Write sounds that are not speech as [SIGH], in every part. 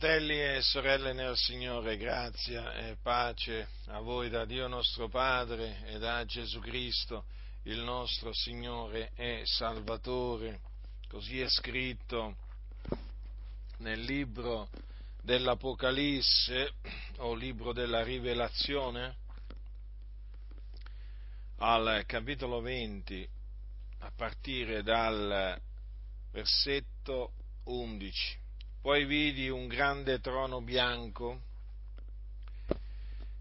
Fratelli e sorelle nel Signore, grazia e pace a voi da Dio nostro Padre e da Gesù Cristo, il nostro Signore e Salvatore. Così è scritto nel libro dell'Apocalisse o libro della Rivelazione, al capitolo 20, a partire dal versetto 11. Poi vidi un grande trono bianco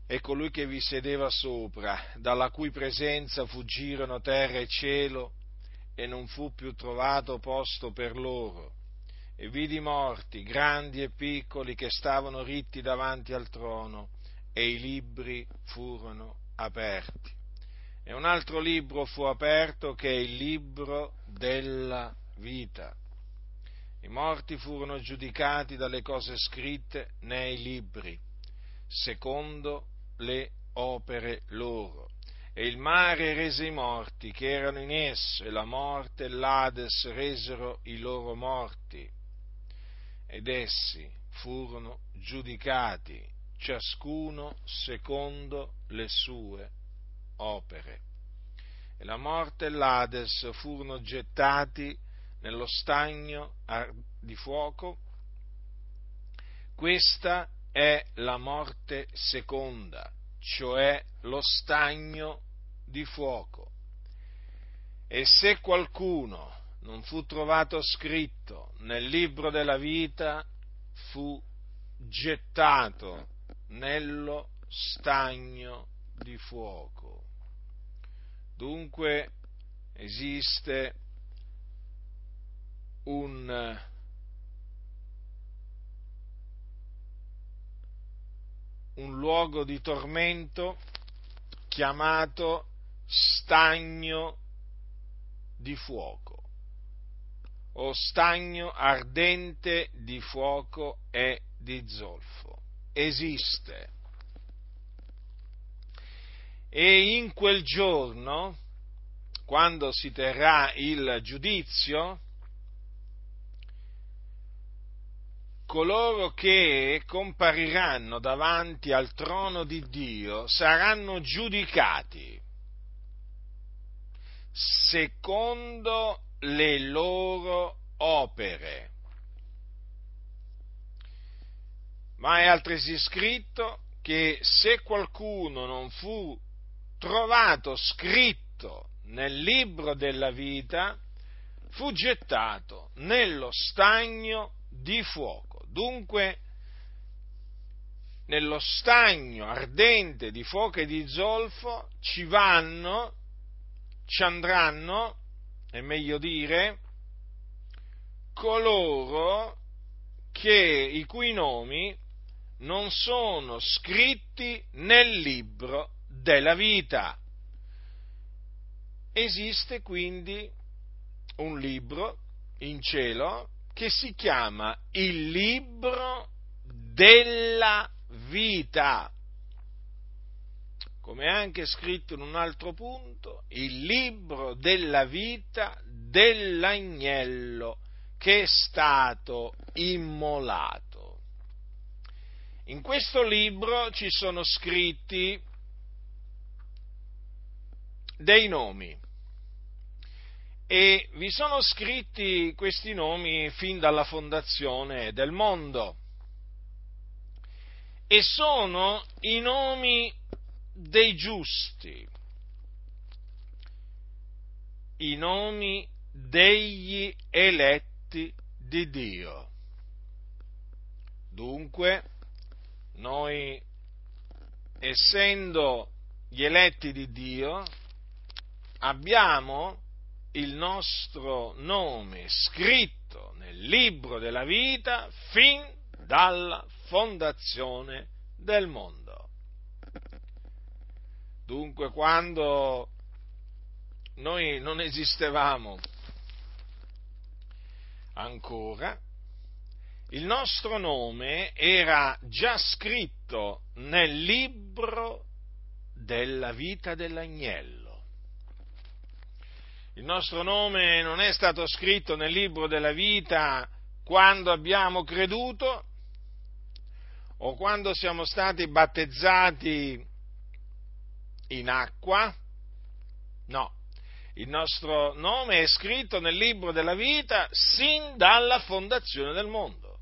e colui che vi sedeva sopra, dalla cui presenza fuggirono terra e cielo e non fu più trovato posto per loro. E vidi morti, grandi e piccoli, che stavano ritti davanti al trono e i libri furono aperti. E un altro libro fu aperto che è il libro della vita i morti furono giudicati dalle cose scritte nei libri, secondo le opere loro. E il mare rese i morti che erano in esso, e la morte e l'Ades resero i loro morti. Ed essi furono giudicati, ciascuno secondo le sue opere. E la morte e l'Ades furono gettati nello stagno di fuoco, questa è la morte seconda, cioè lo stagno di fuoco. E se qualcuno non fu trovato scritto nel libro della vita, fu gettato nello stagno di fuoco. Dunque esiste un, un luogo di tormento chiamato stagno di fuoco o stagno ardente di fuoco e di zolfo. Esiste. E in quel giorno, quando si terrà il giudizio, coloro che compariranno davanti al trono di Dio saranno giudicati secondo le loro opere. Ma è altresì scritto che se qualcuno non fu trovato scritto nel libro della vita, fu gettato nello stagno di fuoco. Dunque, nello stagno ardente di fuoco e di zolfo ci vanno, ci andranno, è meglio dire, coloro che, i cui nomi non sono scritti nel libro della vita. Esiste quindi un libro in cielo che si chiama il libro della vita. Come anche scritto in un altro punto, il libro della vita dell'agnello che è stato immolato. In questo libro ci sono scritti dei nomi e vi sono scritti questi nomi fin dalla fondazione del mondo e sono i nomi dei giusti, i nomi degli eletti di Dio. Dunque, noi, essendo gli eletti di Dio, abbiamo il nostro nome scritto nel libro della vita fin dalla fondazione del mondo. Dunque quando noi non esistevamo ancora, il nostro nome era già scritto nel libro della vita dell'agnello il nostro nome non è stato scritto nel libro della vita quando abbiamo creduto, o quando siamo stati battezzati in acqua? No, il nostro nome è scritto nel libro della vita sin dalla fondazione del mondo.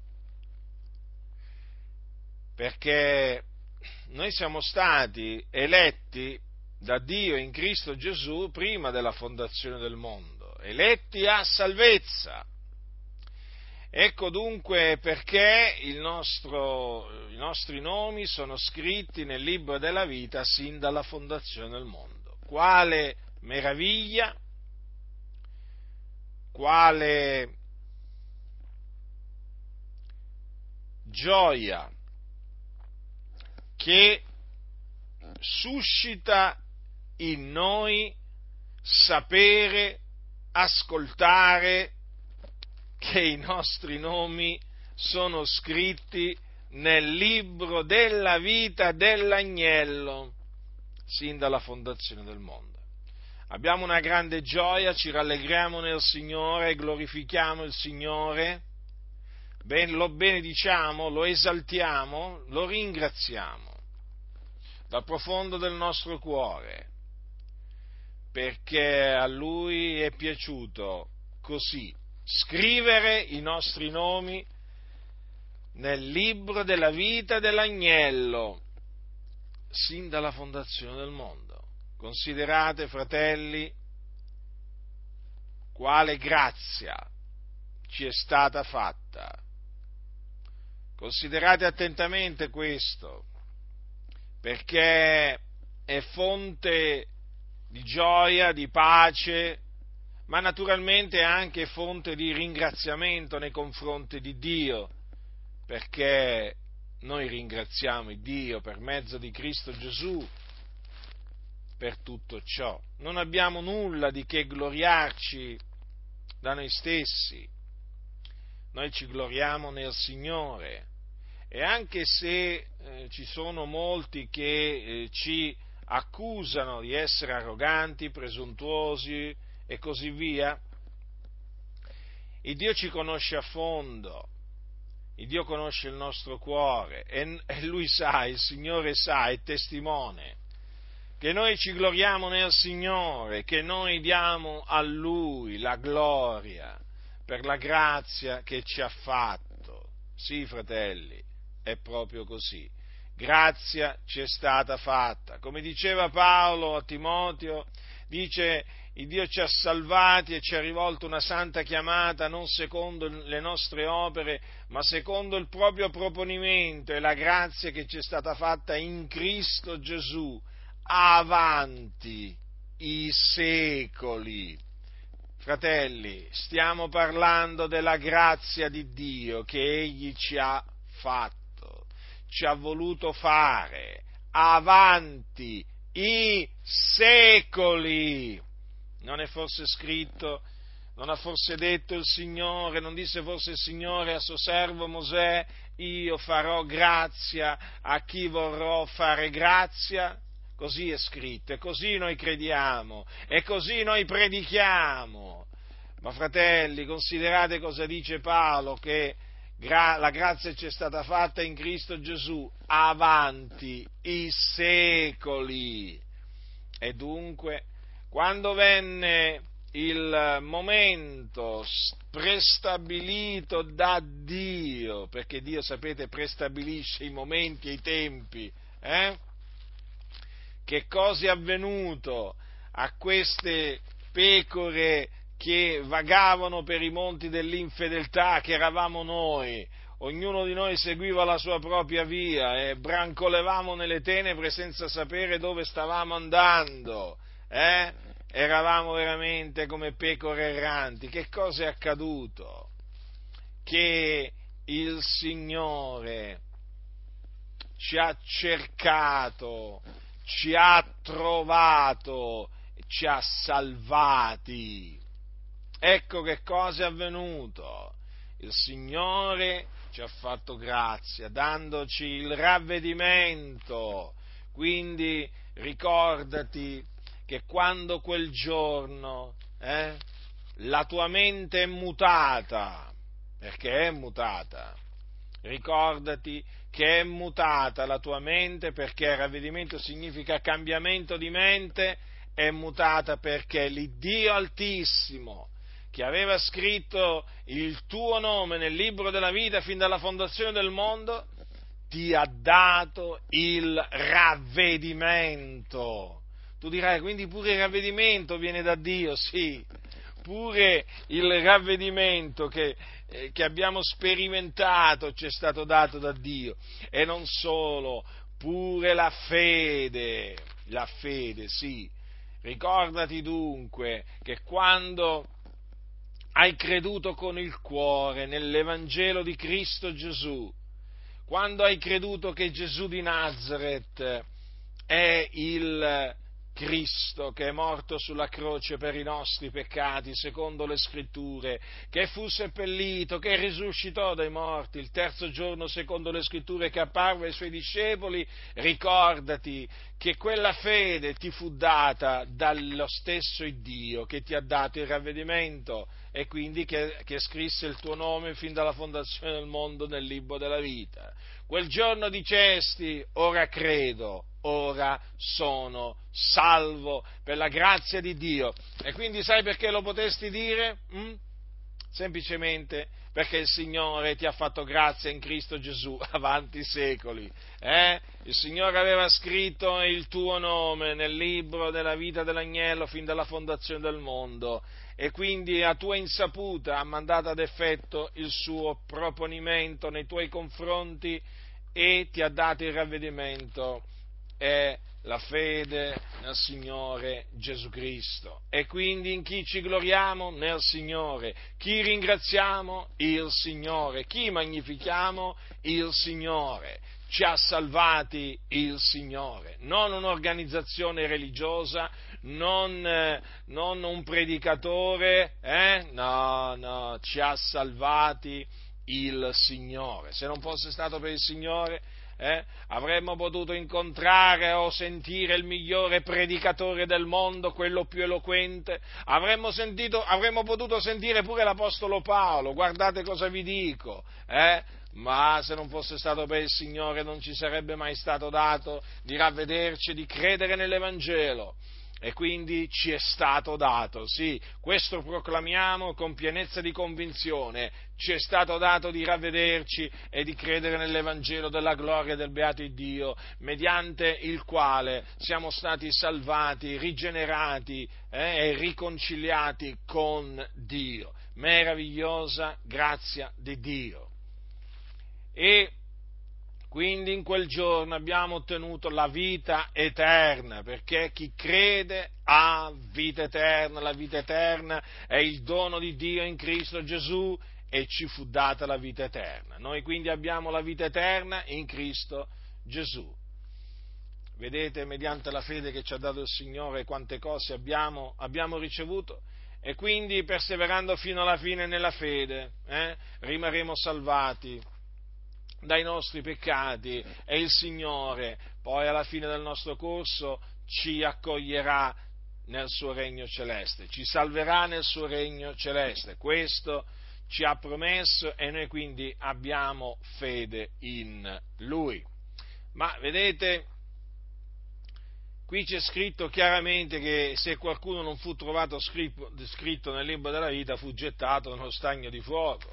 Perché noi siamo stati eletti da Dio in Cristo Gesù prima della fondazione del mondo, eletti a salvezza. Ecco dunque perché nostro, i nostri nomi sono scritti nel libro della vita sin dalla fondazione del mondo. Quale meraviglia, quale gioia che suscita in noi sapere, ascoltare che i nostri nomi sono scritti nel libro della vita dell'agnello sin dalla fondazione del mondo. Abbiamo una grande gioia, ci rallegriamo nel Signore, glorifichiamo il Signore, ben, lo benediciamo, lo esaltiamo, lo ringraziamo dal profondo del nostro cuore, perché a Lui è piaciuto così scrivere i nostri nomi nel libro della vita dell'agnello, sin dalla fondazione del mondo. Considerate, fratelli, quale grazia ci è stata fatta. Considerate attentamente questo, perché è fonte di gioia, di pace, ma naturalmente anche fonte di ringraziamento nei confronti di Dio, perché noi ringraziamo Dio per mezzo di Cristo Gesù per tutto ciò. Non abbiamo nulla di che gloriarci da noi stessi. Noi ci gloriamo nel Signore e anche se eh, ci sono molti che eh, ci accusano di essere arroganti, presuntuosi e così via, il Dio ci conosce a fondo, il Dio conosce il nostro cuore e, Lui sa, il Signore sa, è testimone che noi ci gloriamo nel Signore, che noi diamo a Lui la gloria per la grazia che ci ha fatto. Sì, fratelli, è proprio così. Grazia ci è stata fatta. Come diceva Paolo a Timoteo, dice il Dio ci ha salvati e ci ha rivolto una santa chiamata non secondo le nostre opere, ma secondo il proprio proponimento e la grazia che ci è stata fatta in Cristo Gesù avanti i secoli. Fratelli, stiamo parlando della grazia di Dio che Egli ci ha fatto, ci ha voluto fare avanti i secoli. Non è forse scritto, non ha forse detto il Signore, non disse forse il Signore a suo servo Mosè, io farò grazia a chi vorrò fare grazia? Così è scritto, e così noi crediamo, e così noi predichiamo. Ma fratelli, considerate cosa dice Paolo, che gra- la grazia ci è stata fatta in Cristo Gesù avanti i secoli. E dunque, quando venne il momento prestabilito da Dio, perché Dio, sapete, prestabilisce i momenti e i tempi, eh? che cosa è avvenuto a queste pecore che vagavano per i monti dell'infedeltà, che eravamo noi. Ognuno di noi seguiva la sua propria via e brancolevamo nelle tenebre senza sapere dove stavamo andando. Eh? Eravamo veramente come pecore erranti. Che cosa è accaduto? Che il Signore ci ha cercato ci ha trovato, ci ha salvati. Ecco che cosa è avvenuto. Il Signore ci ha fatto grazia, dandoci il ravvedimento. Quindi ricordati che quando quel giorno eh, la tua mente è mutata, perché è mutata, ricordati che è mutata la tua mente perché ravvedimento significa cambiamento di mente, è mutata perché l'Iddio Altissimo che aveva scritto il tuo nome nel libro della vita fin dalla fondazione del mondo, ti ha dato il ravvedimento. Tu dirai, quindi pure il ravvedimento viene da Dio, sì, pure il ravvedimento che, eh, che abbiamo sperimentato ci è stato dato da Dio. E non solo, pure la fede, la fede, sì. Ricordati dunque che quando hai creduto con il cuore nell'Evangelo di Cristo Gesù, quando hai creduto che Gesù di Nazareth è il Cristo che è morto sulla croce per i nostri peccati, secondo le scritture, che fu seppellito, che risuscitò dai morti il terzo giorno, secondo le scritture, che apparve ai suoi discepoli, ricordati che quella fede ti fu data dallo stesso Dio che ti ha dato il ravvedimento e quindi che, che scrisse il tuo nome fin dalla fondazione del mondo nel libro della vita. Quel giorno dicesti, ora credo, ora sono salvo per la grazia di Dio. E quindi sai perché lo potesti dire? Mm? Semplicemente perché il Signore ti ha fatto grazia in Cristo Gesù [LAUGHS] avanti i secoli. Eh? Il Signore aveva scritto il tuo nome nel libro della vita dell'agnello fin dalla fondazione del mondo e quindi a tua insaputa ha mandato ad effetto il suo proponimento nei tuoi confronti e ti ha dato il ravvedimento e la fede nel Signore Gesù Cristo. E quindi in chi ci gloriamo? Nel Signore. Chi ringraziamo? Il Signore. Chi magnifichiamo? Il Signore. Ci ha salvati il Signore, non un'organizzazione religiosa, non, eh, non un predicatore, eh? no, no, ci ha salvati il Signore. Se non fosse stato per il Signore, eh, avremmo potuto incontrare o sentire il migliore predicatore del mondo, quello più eloquente, avremmo, sentito, avremmo potuto sentire pure l'Apostolo Paolo, guardate cosa vi dico, eh, ma se non fosse stato per il Signore non ci sarebbe mai stato dato di ravvederci, di credere nell'Evangelo e quindi ci è stato dato, sì, questo proclamiamo con pienezza di convinzione, ci è stato dato di ravvederci e di credere nell'Evangelo della gloria del beato Dio, mediante il quale siamo stati salvati, rigenerati eh, e riconciliati con Dio. Meravigliosa grazia di Dio. E quindi in quel giorno abbiamo ottenuto la vita eterna, perché chi crede ha vita eterna, la vita eterna è il dono di Dio in Cristo Gesù e ci fu data la vita eterna. Noi quindi abbiamo la vita eterna in Cristo Gesù. Vedete, mediante la fede che ci ha dato il Signore, quante cose abbiamo, abbiamo ricevuto e quindi perseverando fino alla fine nella fede eh, rimarremo salvati dai nostri peccati e il Signore poi alla fine del nostro corso ci accoglierà nel suo regno celeste, ci salverà nel suo regno celeste. Questo ci ha promesso e noi quindi abbiamo fede in Lui. Ma vedete, qui c'è scritto chiaramente che se qualcuno non fu trovato scritto nel libro della vita fu gettato nello stagno di fuoco.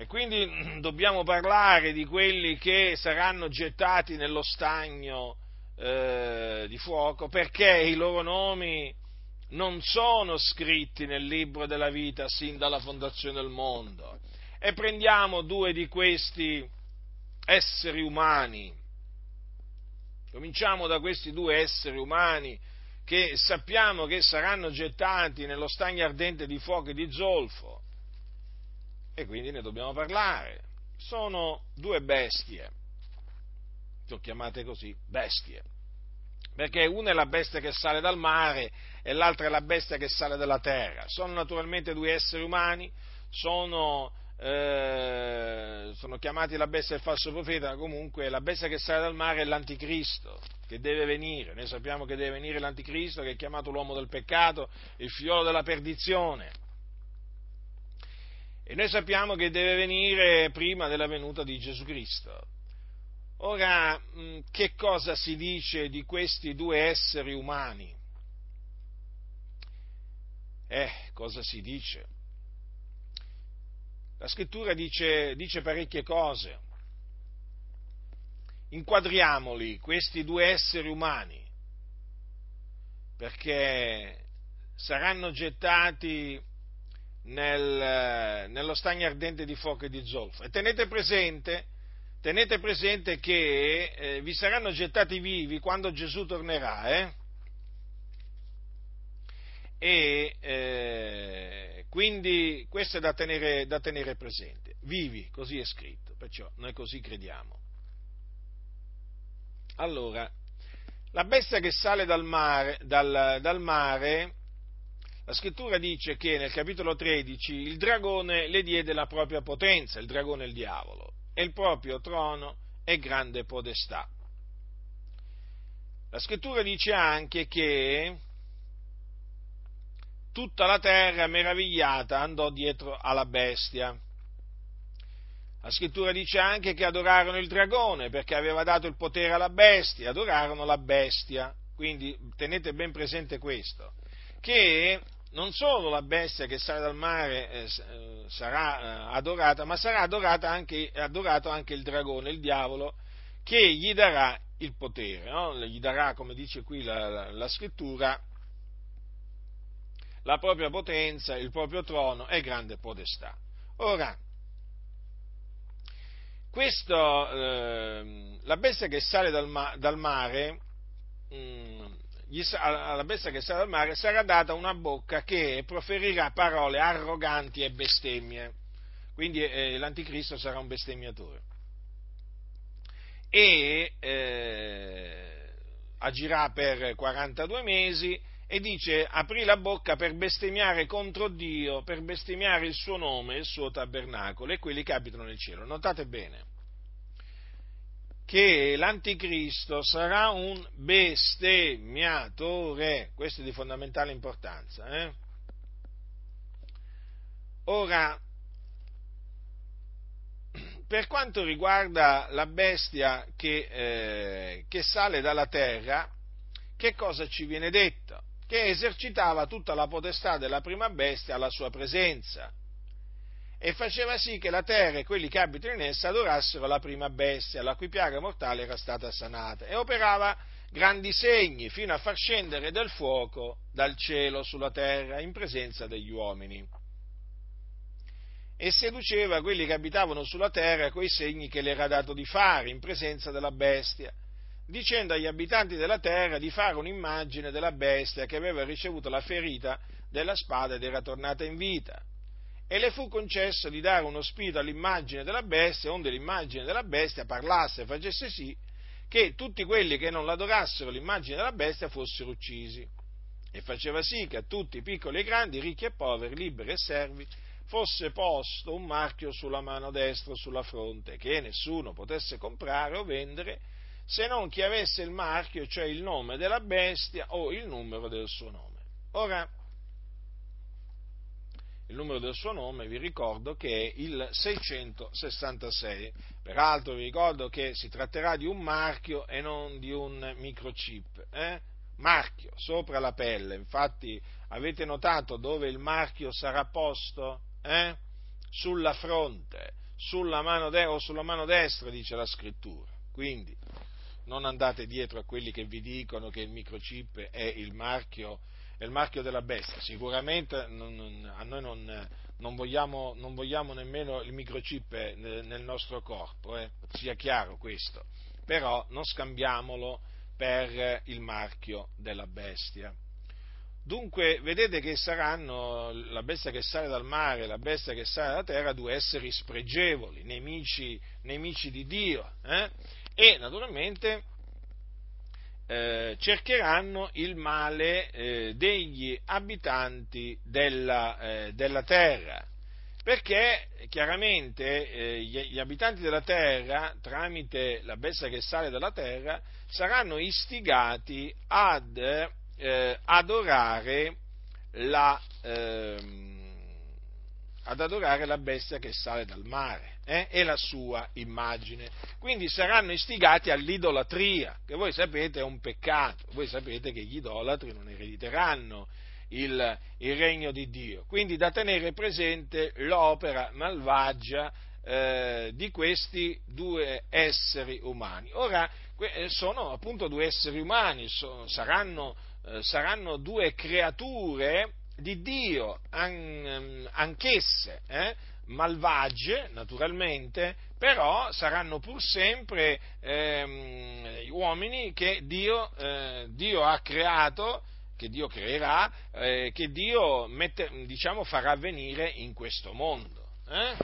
E quindi [CLEARS THROAT] dobbiamo parlare di quelli che saranno gettati nello stagno eh, di fuoco perché i loro nomi non sono scritti nel libro della vita sin dalla fondazione del mondo. E prendiamo due di questi esseri umani. Cominciamo da questi due esseri umani che sappiamo che saranno gettati nello stagno ardente di fuoco e di zolfo e quindi ne dobbiamo parlare. Sono due bestie, sono chiamate così, bestie, perché una è la bestia che sale dal mare e l'altra è la bestia che sale dalla terra. Sono naturalmente due esseri umani, sono, eh, sono chiamati la bestia del falso profeta, ma comunque la bestia che sale dal mare è l'anticristo che deve venire. Noi sappiamo che deve venire l'anticristo che è chiamato l'uomo del peccato, il figliolo della perdizione E noi sappiamo che deve venire prima della venuta di Gesù Cristo. Ora, mm, che cosa si dice di questi due esseri umani? Eh, cosa si dice? La scrittura dice, dice parecchie cose. Inquadriamoli, questi due esseri umani, perché saranno gettati nel, nello stagno ardente di fuoco e di zolfo. E tenete presente, tenete presente che eh, vi saranno gettati vivi quando Gesù tornerà, eh? E eh, quindi questo è da tenere, da tenere presente. Vivi, così è scritto, perciò noi così crediamo. Allora, la bestia che sale dal mare, dal, dal mare la scrittura dice che nel capitolo 13 il dragone le diede la propria potenza, il dragone è il diavolo, e il proprio trono e grande podestà. La scrittura dice anche che tutta la terra meravigliata andò dietro alla bestia. La scrittura dice anche che adorarono il dragone perché aveva dato il potere alla bestia, adorarono la bestia. Quindi tenete ben presente questo, che non solo la bestia che sale dal mare eh, eh sarà eh, adorata, ma sarà anche, adorato anche il dragone, il diavolo, che gli darà il potere, no? gli darà, come dice qui la, la, la, scrittura, la propria potenza, il proprio trono e grande podestà. Ora, questo, eh, la bestia che sale dal, ma, dal mare, mh, mm, alla bestia che sarà al mare sarà data una bocca che proferirà parole arroganti e bestemmie. Quindi eh, l'anticristo sarà un bestemmiatore. E eh, agirà per 42 mesi e dice aprì la bocca per bestemmiare contro Dio, per bestemmiare il suo nome, il suo tabernacolo e quelli che abitano nel cielo. Notate bene che l'anticristo sarà un bestemmiatore, questo è di fondamentale importanza. Eh? Ora, per quanto riguarda la bestia che, eh, che sale dalla terra, che cosa ci viene detto? Che esercitava tutta la potestà della prima bestia alla sua presenza e faceva sì che la terra e quelli che abitano in essa adorassero la prima bestia, la cui piaga mortale era stata sanata, e operava grandi segni fino a far scendere del fuoco dal cielo sulla terra in presenza degli uomini. E seduceva quelli che abitavano sulla terra coi segni che le era dato di fare in presenza della bestia, dicendo agli abitanti della terra di fare un'immagine della bestia che aveva ricevuto la ferita della spada ed era tornata in vita e le fu concesso di dare uno spirito all'immagine della bestia, onde l'immagine della bestia parlasse e facesse sì che tutti quelli che non l'adorassero l'immagine della bestia fossero uccisi. E faceva sì che a tutti, piccoli e grandi, ricchi e poveri, liberi e servi, fosse posto un marchio sulla mano destra o sulla fronte, che nessuno potesse comprare o vendere, se non chi avesse il marchio, cioè il nome della bestia o il numero del suo nome. Ora, il numero del suo nome, vi ricordo che è il 666. Peraltro vi ricordo che si tratterà di un marchio e non di un microchip. Eh? Marchio sopra la pelle, infatti avete notato dove il marchio sarà posto? Eh? Sulla fronte, sulla mano de- o sulla mano destra, dice la scrittura. Quindi non andate dietro a quelli che vi dicono che il microchip è il marchio è il marchio della bestia. Sicuramente non, non, a noi non, non, vogliamo, non, vogliamo, nemmeno il microchip nel nostro corpo, eh, sia chiaro questo, però non scambiamolo per il marchio della bestia. Dunque, vedete che saranno la bestia che sale dal mare e la bestia che sale dalla terra due esseri spregevoli, nemici, nemici di Dio. Eh? E naturalmente eh, cercheranno il male eh, degli abitanti della, eh, della, terra, perché chiaramente eh, gli, gli, abitanti della terra, tramite la bestia che sale dalla terra, saranno istigati ad eh, adorare la, ehm, ad adorare la bestia che sale dal mare eh? e la sua immagine. Quindi saranno istigati all'idolatria, che voi sapete è un peccato, voi sapete che gli idolatri non erediteranno il, il regno di Dio. Quindi da tenere presente l'opera malvagia eh, di questi due esseri umani. Ora, eh, sono appunto due esseri umani, so, saranno, eh, saranno, due creature di Dio, an, anch'esse, eh, malvagie naturalmente, però saranno pur sempre ehm, uomini che Dio, eh, Dio ha creato che Dio creerà, eh, che Dio mette, diciamo, farà venire in questo mondo. Eh?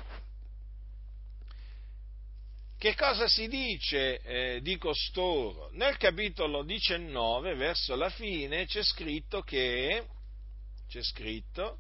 Che cosa si dice eh, di costoro? Nel capitolo 19, verso la fine, c'è scritto che, c'è scritto,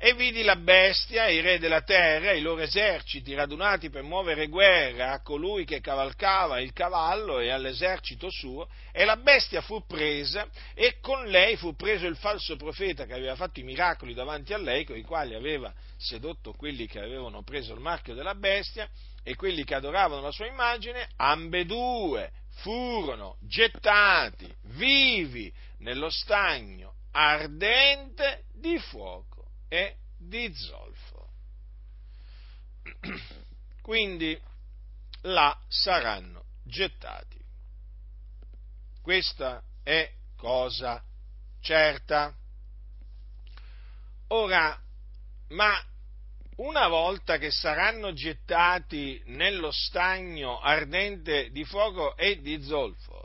e vidi la bestia i re della terra i loro eserciti radunati per muovere guerra a colui che cavalcava il cavallo e all'esercito suo, e la bestia fu presa e con lei fu preso il falso profeta che aveva fatto i miracoli davanti a lei, con i quali aveva sedotto quelli che avevano preso il marchio della bestia e quelli che adoravano la sua immagine, ambedue furono gettati vivi nello stagno ardente di fuoco e di zolfo. [CLEARS THROAT] Quindi là saranno gettati. Questa è cosa certa. Ora, ma una volta che saranno gettati nello stagno ardente di fuoco e di zolfo,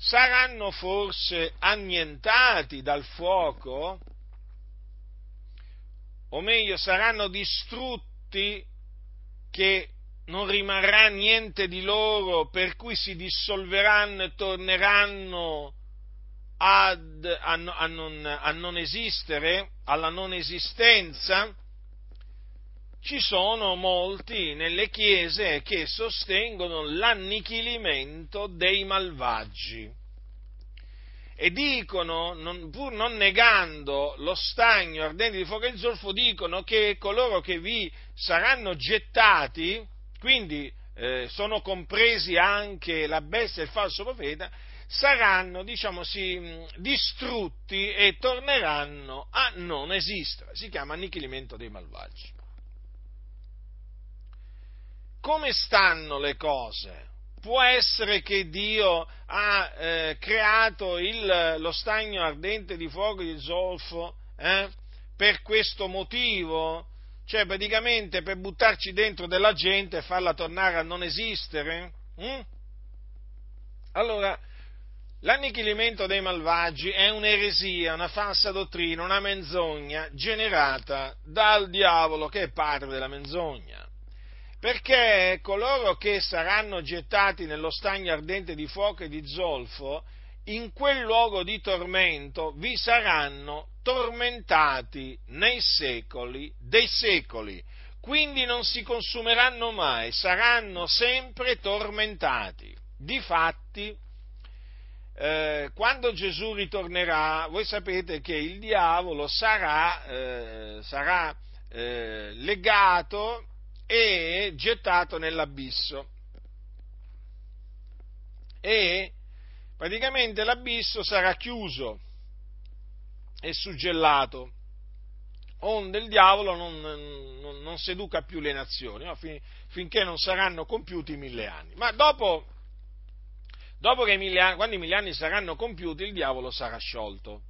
saranno forse annientati dal fuoco? o meglio saranno distrutti che non rimarrà niente di loro, per cui si dissolveranno e torneranno ad, a, a, non, a non esistere, alla non esistenza? Ci sono molti nelle chiese che sostengono l'annichilimento dei malvagi e dicono, non, pur non negando lo stagno ardente di fuoco e zolfo, dicono che coloro che vi saranno gettati, quindi eh, sono compresi anche la bestia e il falso profeta, saranno, diciamo sì, distrutti e torneranno a non esistere. Si chiama annichilimento dei malvagi. Come stanno le cose? Può essere che Dio ha eh, creato il, lo stagno ardente di fuoco di zolfo eh, per questo motivo? Cioè praticamente per buttarci dentro della gente e farla tornare a non esistere? Mm? Allora, l'annichilimento dei malvagi è un'eresia, una falsa dottrina, una menzogna generata dal diavolo che è padre della menzogna perché coloro che saranno gettati nello stagno ardente di fuoco e di zolfo, in quel luogo di tormento vi saranno tormentati nei secoli dei secoli, quindi non si consumeranno mai, saranno sempre tormentati. Difatti, eh, quando Gesù ritornerà, voi sapete che il diavolo sarà, eh, sarà eh, legato e gettato nell'abisso. E praticamente l'abisso sarà chiuso e suggellato, onde il diavolo non, non, non seduca più le nazioni, no? fin, finché non saranno compiuti mille anni. Ma dopo, dopo che i mille anni, quando i mille anni saranno compiuti, il diavolo sarà sciolto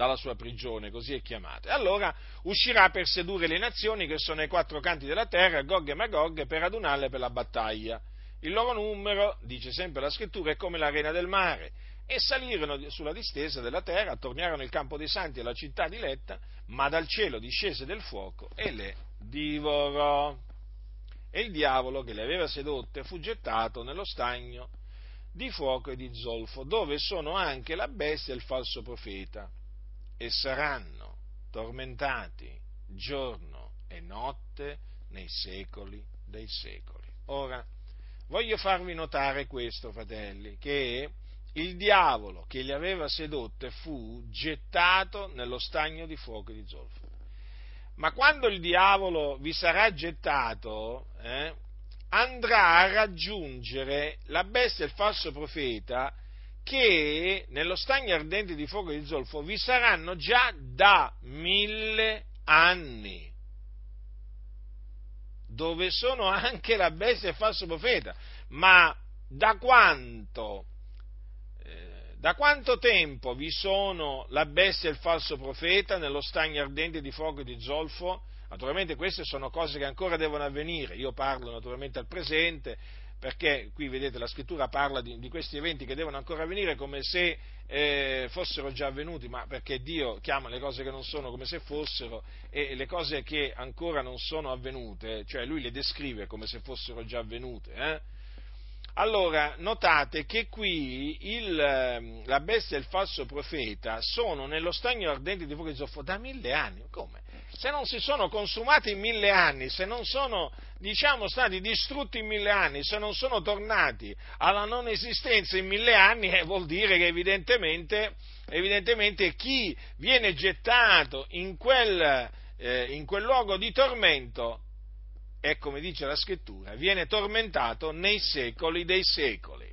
dalla sua prigione, così è chiamata. E allora uscirà per sedurre le nazioni che sono ai quattro canti della terra, Gog e Magog, per adunarle per la battaglia. Il loro numero, dice sempre la scrittura, è come l'arena del mare. E salirono sulla distesa della terra, attorniarono il campo dei santi e la città diletta, ma dal cielo discese del fuoco e le divorò. E il diavolo che le aveva sedotte fu gettato nello stagno di fuoco e di zolfo, dove sono anche la bestia e il falso profeta e saranno tormentati giorno e notte nei secoli dei secoli. Ora, voglio farvi notare questo, fratelli, che il diavolo che li aveva sedotte fu gettato nello stagno di fuoco di zolfo. ma quando il diavolo vi sarà gettato, eh, andrà a raggiungere la bestia, il falso profeta, che nello stagno ardente di fuoco di zolfo vi saranno già da mille anni, dove sono anche la bestia e il falso profeta. Ma da quanto, eh, da quanto tempo vi sono la bestia e il falso profeta nello stagno ardente di fuoco di zolfo? Naturalmente queste sono cose che ancora devono avvenire, io parlo naturalmente al presente, perché qui vedete la scrittura parla di, di questi eventi che devono ancora avvenire come se eh, fossero già avvenuti, ma perché Dio chiama le cose che non sono come se fossero e le cose che ancora non sono avvenute, cioè lui le descrive come se fossero già avvenute. Eh? Allora, notate che qui il, ehm, la bestia e il falso profeta sono nello stagno ardente di fuoco di zolfo da mille anni. Come? Se non si sono consumati in mille anni, se non sono, diciamo, stati distrutti in mille anni, se non sono tornati alla non esistenza in mille anni, eh, vuol dire che evidentemente, evidentemente chi viene gettato in quel, eh, in quel luogo di tormento è come dice la scrittura, viene tormentato nei secoli dei secoli.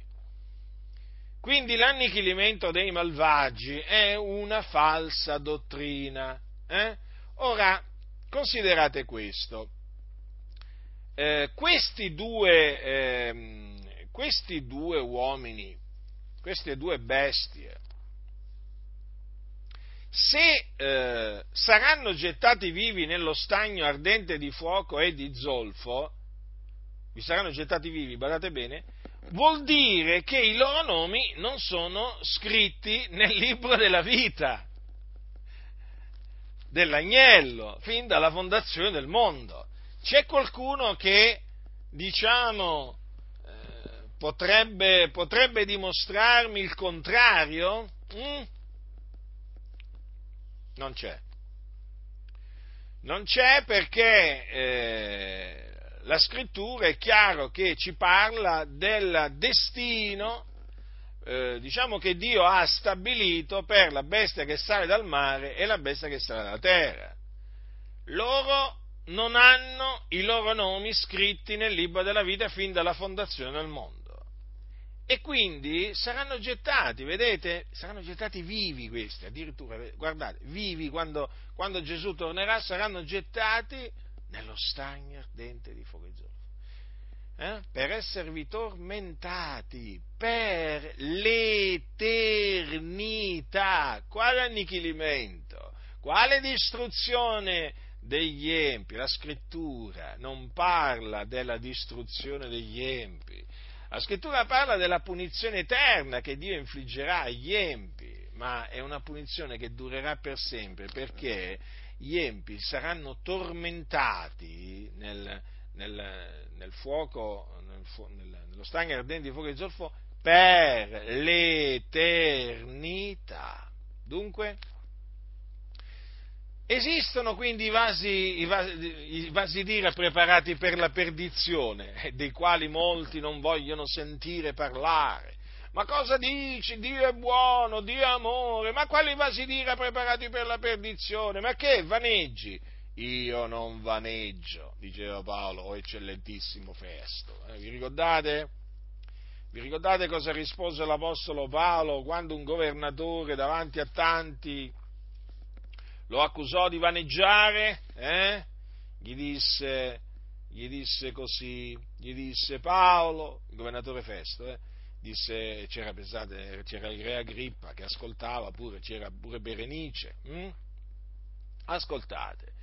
Quindi l'annichilimento dei malvagi è una falsa dottrina. Eh? Ora, considerate questo. Eh, questi, due, eh, questi due uomini, queste due bestie, se eh, saranno gettati vivi nello stagno ardente di fuoco e di zolfo, vi saranno gettati vivi, badate bene, vuol dire che i loro nomi non sono scritti nel libro della vita dell'agnello, fin dalla fondazione del mondo. C'è qualcuno che, diciamo, eh, potrebbe, potrebbe, dimostrarmi il contrario? Mm? Non c'è. Non c'è perché eh, la scrittura è chiaro che ci parla del destino, eh, diciamo che Dio ha stabilito per la bestia che sale dal mare e la bestia che sale dalla terra. Loro non hanno i loro nomi scritti nel libro della vita fin dalla fondazione del mondo e quindi saranno gettati, vedete? Saranno gettati vivi questi, addirittura, guardate, vivi quando, quando Gesù tornerà, saranno gettati nello stagno ardente di fuoco e. Eh? Per esservi tormentati per l'eternità. Quale annichilimento? Quale distruzione degli empi? La scrittura non parla della distruzione degli empi la scrittura parla della punizione eterna che Dio infliggerà agli empi, ma è una punizione che durerà per sempre perché gli empi saranno tormentati nel, nel, nel fuoco, nel, nello stagno ardente di fuoco di zolfo per l'eternità. Dunque, Esistono quindi i vasi, i, vasi, i vasi, d'ira preparati per la perdizione, eh, dei quali molti non vogliono sentire parlare. Ma cosa dici? Dio è buono, Dio è amore, ma quali vasi d'ira preparati per la perdizione? Ma che vaneggi? Io non vaneggio, diceva Paolo, o eccellentissimo Festo. Eh, vi ricordate? Vi ricordate cosa rispose l'Apostolo Paolo quando un governatore davanti a tanti lo accusò di vaneggiare, eh? gli, disse, gli disse così, gli disse Paolo, il governatore Festo, eh? disse, c'era, pensate, c'era il re Agrippa che ascoltava pure, c'era pure Berenice, hm? ascoltate.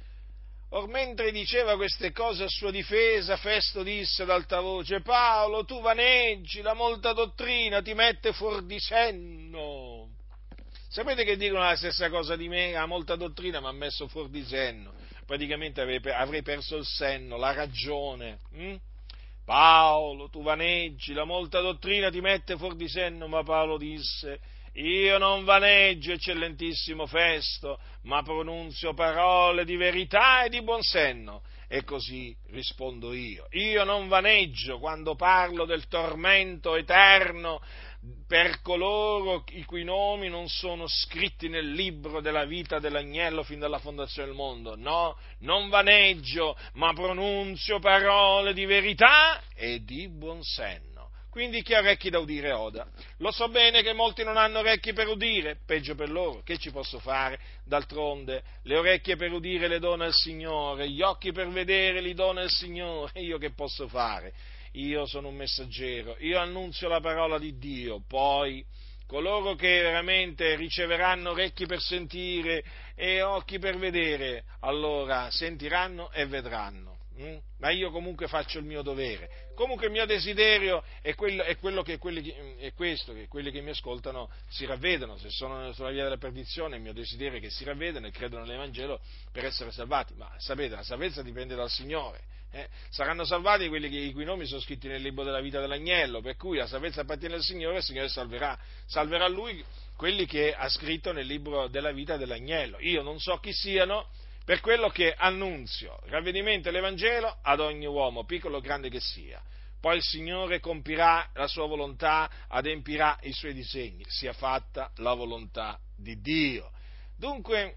Or mentre diceva queste cose a sua difesa, Festo disse ad alta voce, Paolo, tu vaneggi, la molta dottrina ti mette fuori di senno. Sapete che dicono la stessa cosa di me? Ha molta dottrina mi ha messo fuori di senno. Praticamente avrei perso il senno, la ragione. Hm? Paolo, tu vaneggi, la molta dottrina ti mette fuori di senno, ma Paolo disse, io non vaneggio, eccellentissimo Festo, ma pronunzio parole di verità e di buon senno. E così rispondo io. Io non vaneggio quando parlo del tormento eterno per coloro i cui nomi non sono scritti nel libro della vita dell'agnello fin dalla fondazione del mondo. No, non vaneggio, ma pronunzio parole di verità e di buonsenso. Quindi chi ha orecchi da udire oda. Lo so bene che molti non hanno orecchi per udire, peggio per loro, che ci posso fare? D'altronde le orecchie per udire le dona il Signore, gli occhi per vedere li dona il Signore, io che posso fare? io sono un messaggero, io annunzio la parola di Dio, poi coloro che veramente riceveranno orecchi per sentire e occhi per vedere, allora sentiranno e vedranno. Mm? Ma io comunque faccio il mio dovere. Comunque il mio desiderio è, quello, è, quello che, che, è questo, che quelli che mi ascoltano si ravvedano, se sono sulla via della perdizione il mio desiderio è che si ravvedano e credono nell'Evangelo per essere salvati. Ma sapete, la salvezza dipende dal Signore eh, saranno salvati quelli che, i cui nomi sono scritti nel libro della vita dell'agnello, per cui la salvezza appartiene al Signore e il Signore salverà, salverà lui quelli che ha scritto nel libro della vita dell'agnello. Io non so chi siano, per quello che annunzio ravvedimento dell'Evangelo ad ogni uomo, piccolo o grande che sia. Poi il Signore compirà la sua volontà, adempirà i suoi disegni, sia fatta la volontà di Dio. Dunque,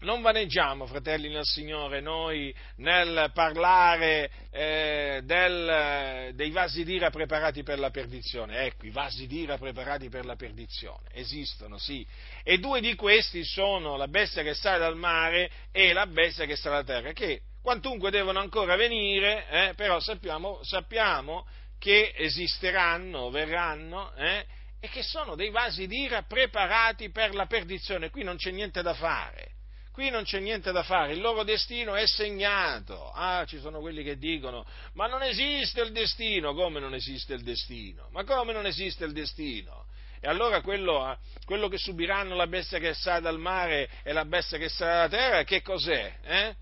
non vaneggiamo, fratelli nel Signore, noi nel parlare eh, del, dei vasi d'ira preparati per la perdizione. Ecco, i vasi d'ira preparati per la perdizione esistono, sì. E due di questi sono la bestia che sale dal mare e la bestia che sale dalla terra, che quantunque devono ancora venire, eh, però sappiamo, sappiamo, che esisteranno, verranno, eh, e che sono dei vasi d'ira preparati per la perdizione. Qui non c'è niente da fare Qui non c'è niente da fare, il loro destino è segnato. Ah, ci sono quelli che dicono, ma non esiste il destino. Come non esiste il destino? Ma come non esiste il destino? E allora quello, quello che subiranno la bestia che sa dal mare e la bestia che sa dalla terra, che cos'è? Eh?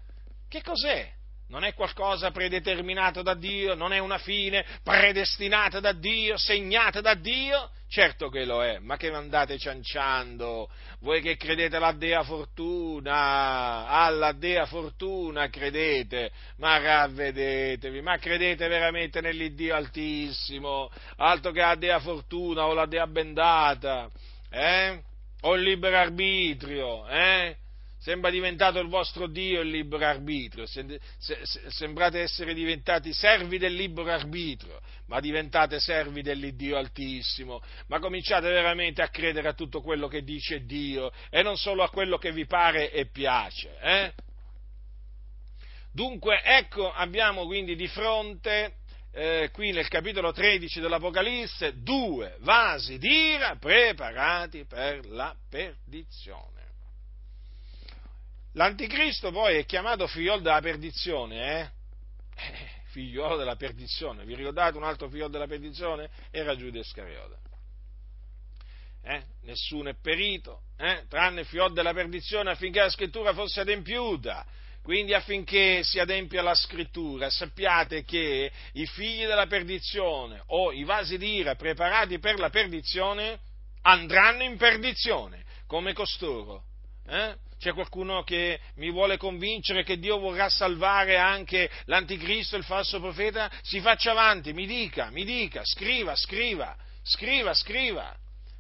Che cos'è? Non è qualcosa predeterminato da Dio, non è una fine predestinata da Dio, segnata da Dio? Certo che lo è, ma che andate cianciando? Voi che credete alla Dea Fortuna, alla Dea Fortuna credete, ma ravvedetevi, ma credete veramente nell'Iddio Altissimo, altro che la Dea Fortuna o la Dea Bendata, eh? O il libero arbitrio, eh? Sembra diventato il vostro Dio il libero arbitrio, sembrate essere diventati servi del libero arbitrio, ma diventate servi dell'Iddio Altissimo, ma cominciate veramente a credere a tutto quello che dice Dio e non solo a quello che vi pare e piace. Eh? Dunque, ecco, abbiamo quindi di fronte, eh, qui nel capitolo 13 dell'Apocalisse, due vasi d'ira preparati per la perdizione. L'anticristo poi è chiamato figliolo della perdizione, eh? eh? Figliolo della perdizione. Vi ricordate un altro figliolo della perdizione? Era Giuda Iscariota. Eh? Nessuno è perito, eh? tranne il figliolo della perdizione affinché la scrittura fosse adempiuta. Quindi affinché si adempia la scrittura, sappiate che i figli della perdizione o i vasi d'ira preparati per la perdizione andranno in perdizione, come costoro. Eh? C'è qualcuno che mi vuole convincere che Dio vorrà salvare anche l'anticristo, il falso profeta? Si faccia avanti, mi dica, mi dica, scriva, scriva, scriva, scriva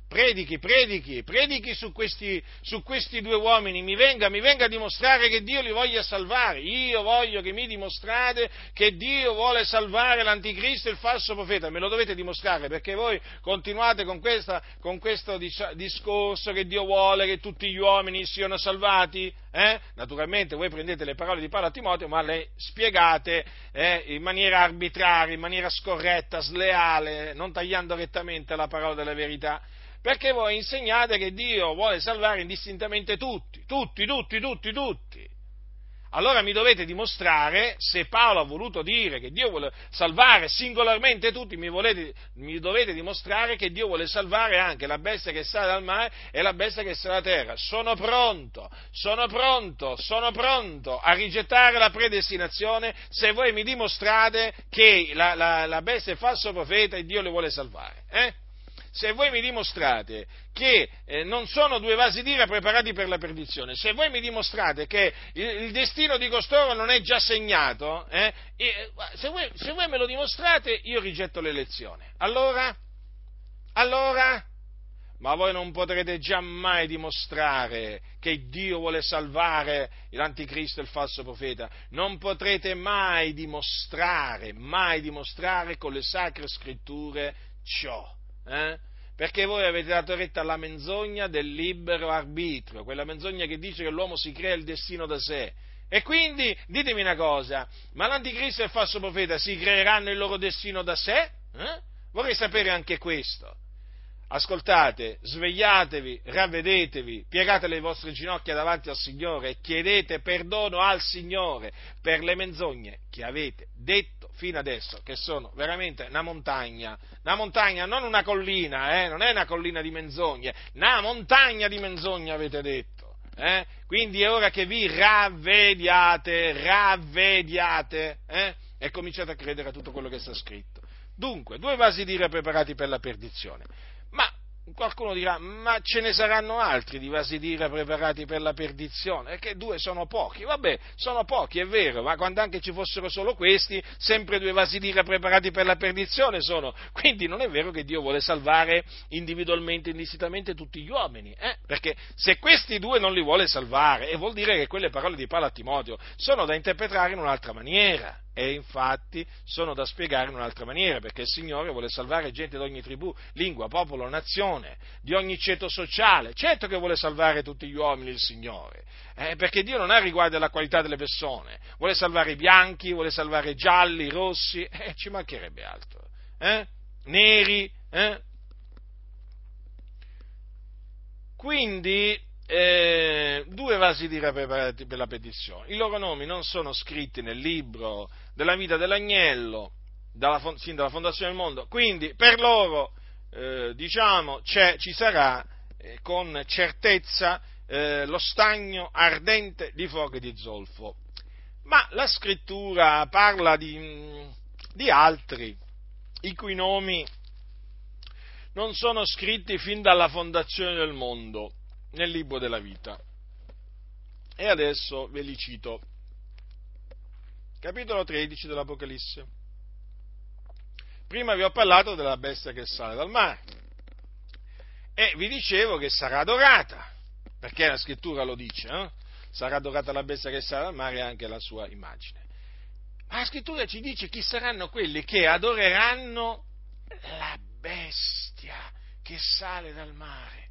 predichi, predichi, predichi su questi, su questi, due uomini, mi venga, mi venga a dimostrare che Dio li voglia salvare. Io voglio che mi dimostrate che Dio vuole salvare l'anticristo e il falso profeta. Me lo dovete dimostrare perché voi continuate con, questa, con questo discorso che Dio vuole che tutti gli uomini siano salvati. Eh? Naturalmente voi prendete le parole di Paolo a Timoteo, ma le spiegate eh, in maniera arbitraria, in maniera scorretta, sleale, non tagliando rettamente la parola della verità perché voi insegnate che Dio vuole salvare indistintamente tutti, tutti, tutti, tutti, tutti. Allora mi dovete dimostrare, se Paolo ha voluto dire che Dio vuole salvare singolarmente tutti, mi, volete, mi dovete dimostrare che Dio vuole salvare anche la bestia che sta dal mare e la bestia che sta dalla terra. Sono pronto, sono pronto, sono pronto a rigettare la predestinazione se voi mi dimostrate che la, la, la bestia è falso profeta e Dio le vuole salvare. Eh? Se voi mi dimostrate che eh, non sono due vasi d'ira preparati per la perdizione, se voi mi dimostrate che il, il destino di costoro non è già segnato, eh, e, se, voi, se voi me lo dimostrate io rigetto l'elezione. Allora, Allora, ma voi non potrete giammai dimostrare che Dio vuole salvare l'anticristo e il falso profeta. Non potrete mai dimostrare, mai dimostrare con le sacre scritture ciò. Eh? Perché voi avete dato retta alla menzogna del libero arbitrio, quella menzogna che dice che l'uomo si crea il destino da sé. E quindi ditemi una cosa, ma l'anticristo e il falso profeta si creeranno il loro destino da sé? Eh? Vorrei sapere anche questo ascoltate, svegliatevi, ravvedetevi, piegate le vostre ginocchia davanti al Signore e chiedete perdono al Signore per le menzogne che avete detto fino adesso, che sono veramente una montagna, una montagna, non una collina, eh, non è una collina di menzogne, una montagna di menzogne avete detto. Eh? Quindi è ora che vi ravvediate, ravvediate eh? e cominciate a credere a tutto quello che sta scritto. Dunque, due vasi di ira preparati per la perdizione. Ma qualcuno dirà, ma ce ne saranno altri di vasi d'ira preparati per la perdizione? Perché due sono pochi. Vabbè, sono pochi, è vero, ma quando anche ci fossero solo questi, sempre due vasi d'ira preparati per la perdizione sono. Quindi non è vero che Dio vuole salvare individualmente, indistintamente tutti gli uomini, eh? Perché se questi due non li vuole salvare, e vuol dire che quelle parole di Paolo a Timoteo sono da interpretare in un'altra maniera e infatti sono da spiegare in un'altra maniera, perché il Signore vuole salvare gente di ogni tribù, lingua, popolo, nazione, di ogni ceto sociale. Certo che vuole salvare tutti gli uomini il Signore, eh, perché Dio non ha riguardo alla qualità delle persone, vuole salvare i bianchi, vuole salvare i gialli, i rossi, eh, ci mancherebbe altro, eh? neri. Eh? Quindi eh, due vasi di preparati per la petizione. I loro nomi non sono scritti nel libro della vita dell'agnello, dalla, sin dalla fondazione del mondo, quindi per loro, eh, diciamo, ci sarà eh, con certezza eh, lo stagno ardente di fuoco e di zolfo. Ma la scrittura parla di, di altri, i cui nomi non sono scritti fin dalla fondazione del mondo nel libro della vita. E adesso ve li cito. Capitolo 13 dell'Apocalisse. Prima vi ho parlato della bestia che sale dal mare e vi dicevo che sarà adorata, perché la scrittura lo dice, eh? sarà adorata la bestia che sale dal mare e anche la sua immagine. Ma la scrittura ci dice chi saranno quelli che adoreranno la bestia che sale dal mare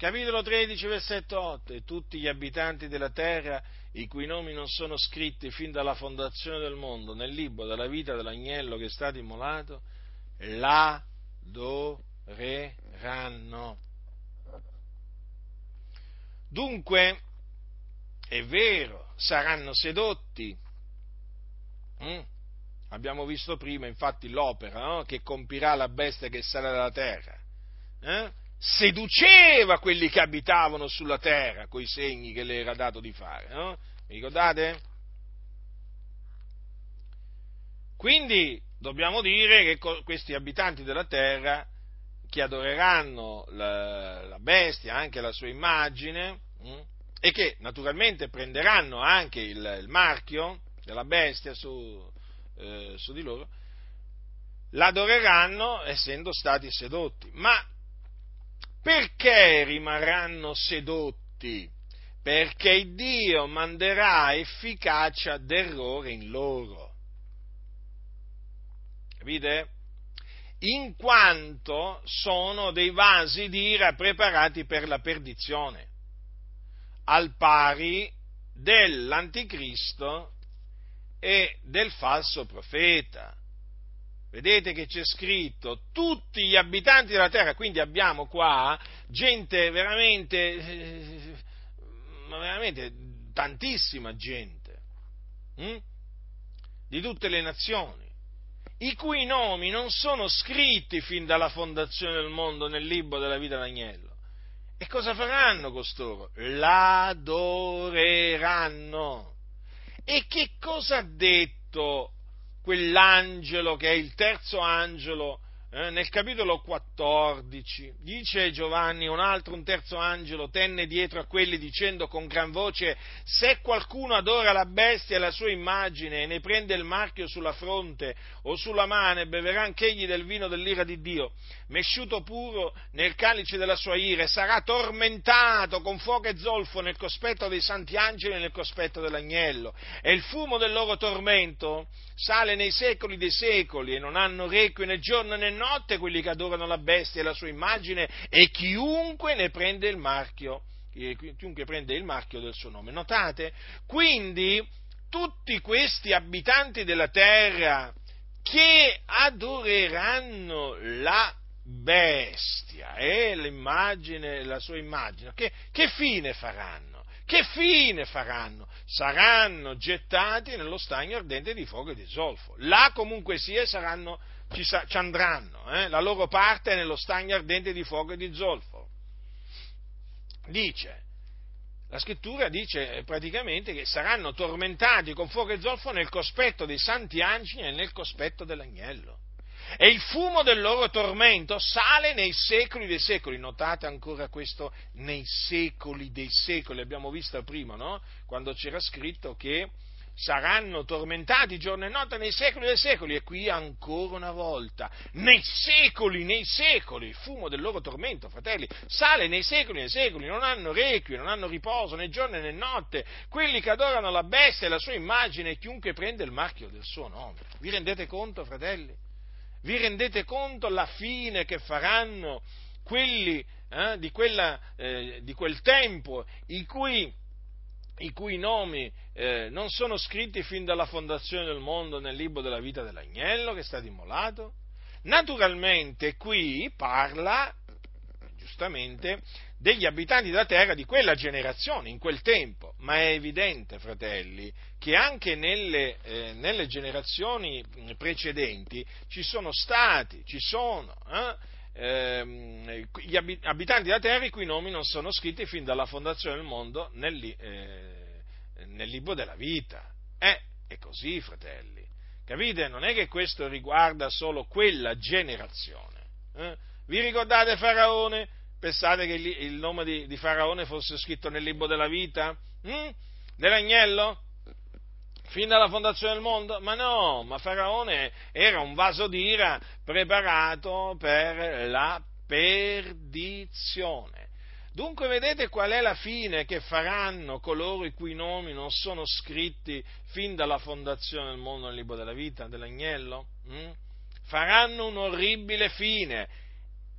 capitolo 13, versetto 8, e tutti gli abitanti della terra, i cui nomi non sono scritti fin dalla fondazione del mondo nel libro della vita dell'agnello che è stato immolato, l'adoreranno. Dunque, è vero, saranno sedotti. Mm? Abbiamo visto prima, infatti, l'opera no? che compirà la bestia che sarà dalla terra. Eh? Seduceva quelli che abitavano sulla terra, coi segni che le era dato di fare. No? Mi ricordate? Quindi dobbiamo dire che questi abitanti della terra, che adoreranno la, la bestia, anche la sua immagine, mh, hm, e che naturalmente prenderanno anche il, il marchio della bestia su, eh, su di loro, l'adoreranno essendo stati sedotti. Ma perché rimarranno sedotti? Perché Dio manderà efficacia d'errore in loro. Capite? In quanto sono dei vasi d'ira preparati per la perdizione, al pari dell'anticristo e del falso profeta. Vedete che c'è scritto tutti gli abitanti della terra, quindi abbiamo qua gente veramente, eh, veramente tantissima gente, hm? di tutte le nazioni, i cui nomi non sono scritti fin dalla fondazione del mondo nel libro della vita d'agnello. E cosa faranno costoro? L'adoreranno. E che cosa ha detto quell'angelo che è il terzo angelo eh, nel capitolo 14, dice Giovanni, un altro, un terzo angelo tenne dietro a quelli dicendo con gran voce, se qualcuno adora la bestia e la sua immagine e ne prende il marchio sulla fronte o sulla mano e beverà anch'egli del vino dell'ira di Dio, mesciuto puro nel calice della sua ira, e sarà tormentato con fuoco e zolfo nel cospetto dei santi angeli e nel cospetto dell'agnello. E il fumo del loro tormento sale nei secoli dei secoli e non hanno requie né giorno né quelli che adorano la bestia e la sua immagine e chiunque ne prende il marchio, chiunque prende il marchio del suo nome. Notate? Quindi tutti questi abitanti della terra che adoreranno la bestia e l'immagine, la sua immagine, che, che fine faranno? Che fine faranno? Saranno gettati nello stagno ardente di fuoco e di zolfo. Là comunque sia saranno ci, sa, ci andranno, eh? la loro parte è nello stagno ardente di fuoco e di zolfo. Dice, la scrittura dice praticamente che saranno tormentati con fuoco e zolfo nel cospetto dei santi angeli e nel cospetto dell'agnello. E il fumo del loro tormento sale nei secoli dei secoli. Notate ancora questo nei secoli dei secoli. Abbiamo visto prima, no? Quando c'era scritto che saranno tormentati giorno e notte nei secoli dei secoli e qui ancora una volta, nei secoli, nei secoli, il fumo del loro tormento, fratelli, sale nei secoli nei secoli, non hanno requie, non hanno riposo né giorno né notte, quelli che adorano la bestia e la sua immagine chiunque prende il marchio del suo nome. Vi rendete conto, fratelli? Vi rendete conto la fine che faranno quelli eh, di, quella, eh, di quel tempo in cui i cui nomi eh, non sono scritti fin dalla fondazione del mondo nel libro della vita dell'agnello che è stato immolato? Naturalmente qui parla, giustamente, degli abitanti della terra di quella generazione, in quel tempo, ma è evidente, fratelli, che anche nelle, eh, nelle generazioni precedenti ci sono stati, ci sono, eh, ehm, gli abitanti della terra i cui nomi non sono scritti fin dalla fondazione del mondo nel, eh, nel libro della vita. Eh, è così, fratelli. Capite? Non è che questo riguarda solo quella generazione. Eh? Vi ricordate Faraone? Pensate che il nome di, di Faraone fosse scritto nel libro della vita? Mm? Dell'agnello? Fin dalla fondazione del mondo? Ma no, ma Faraone era un vaso d'ira preparato per la perdizione. Dunque vedete qual è la fine che faranno coloro i cui nomi non sono scritti fin dalla fondazione del mondo nel libro della vita, dell'agnello? Mm? Faranno un'orribile fine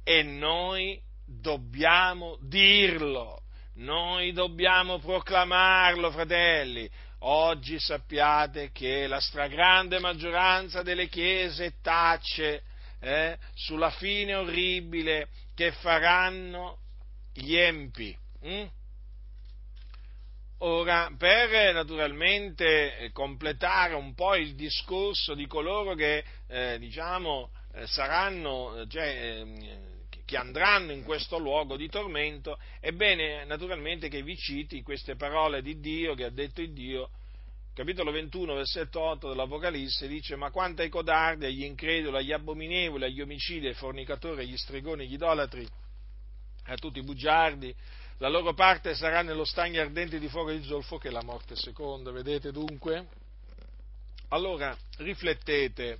e noi dobbiamo dirlo, noi dobbiamo proclamarlo, fratelli. Oggi sappiate che la stragrande maggioranza delle chiese tace eh, sulla fine orribile che faranno gli empi. Hm? Ora, per naturalmente completare un po' il discorso di coloro che, eh, diciamo, eh, saranno, cioè, ehm, che andranno in questo luogo di tormento, è bene naturalmente che vi citi queste parole di Dio che ha detto il Dio, capitolo 21, versetto 8 dell'Apocalisse, dice, ma quanto ai codardi, agli increduli, agli abominevoli, agli omicidi, ai fornicatori, agli stregoni, agli idolatri, a tutti i bugiardi, la loro parte sarà nello stagno ardente di fuoco di zolfo che è la morte seconda, vedete dunque? Allora, riflettete,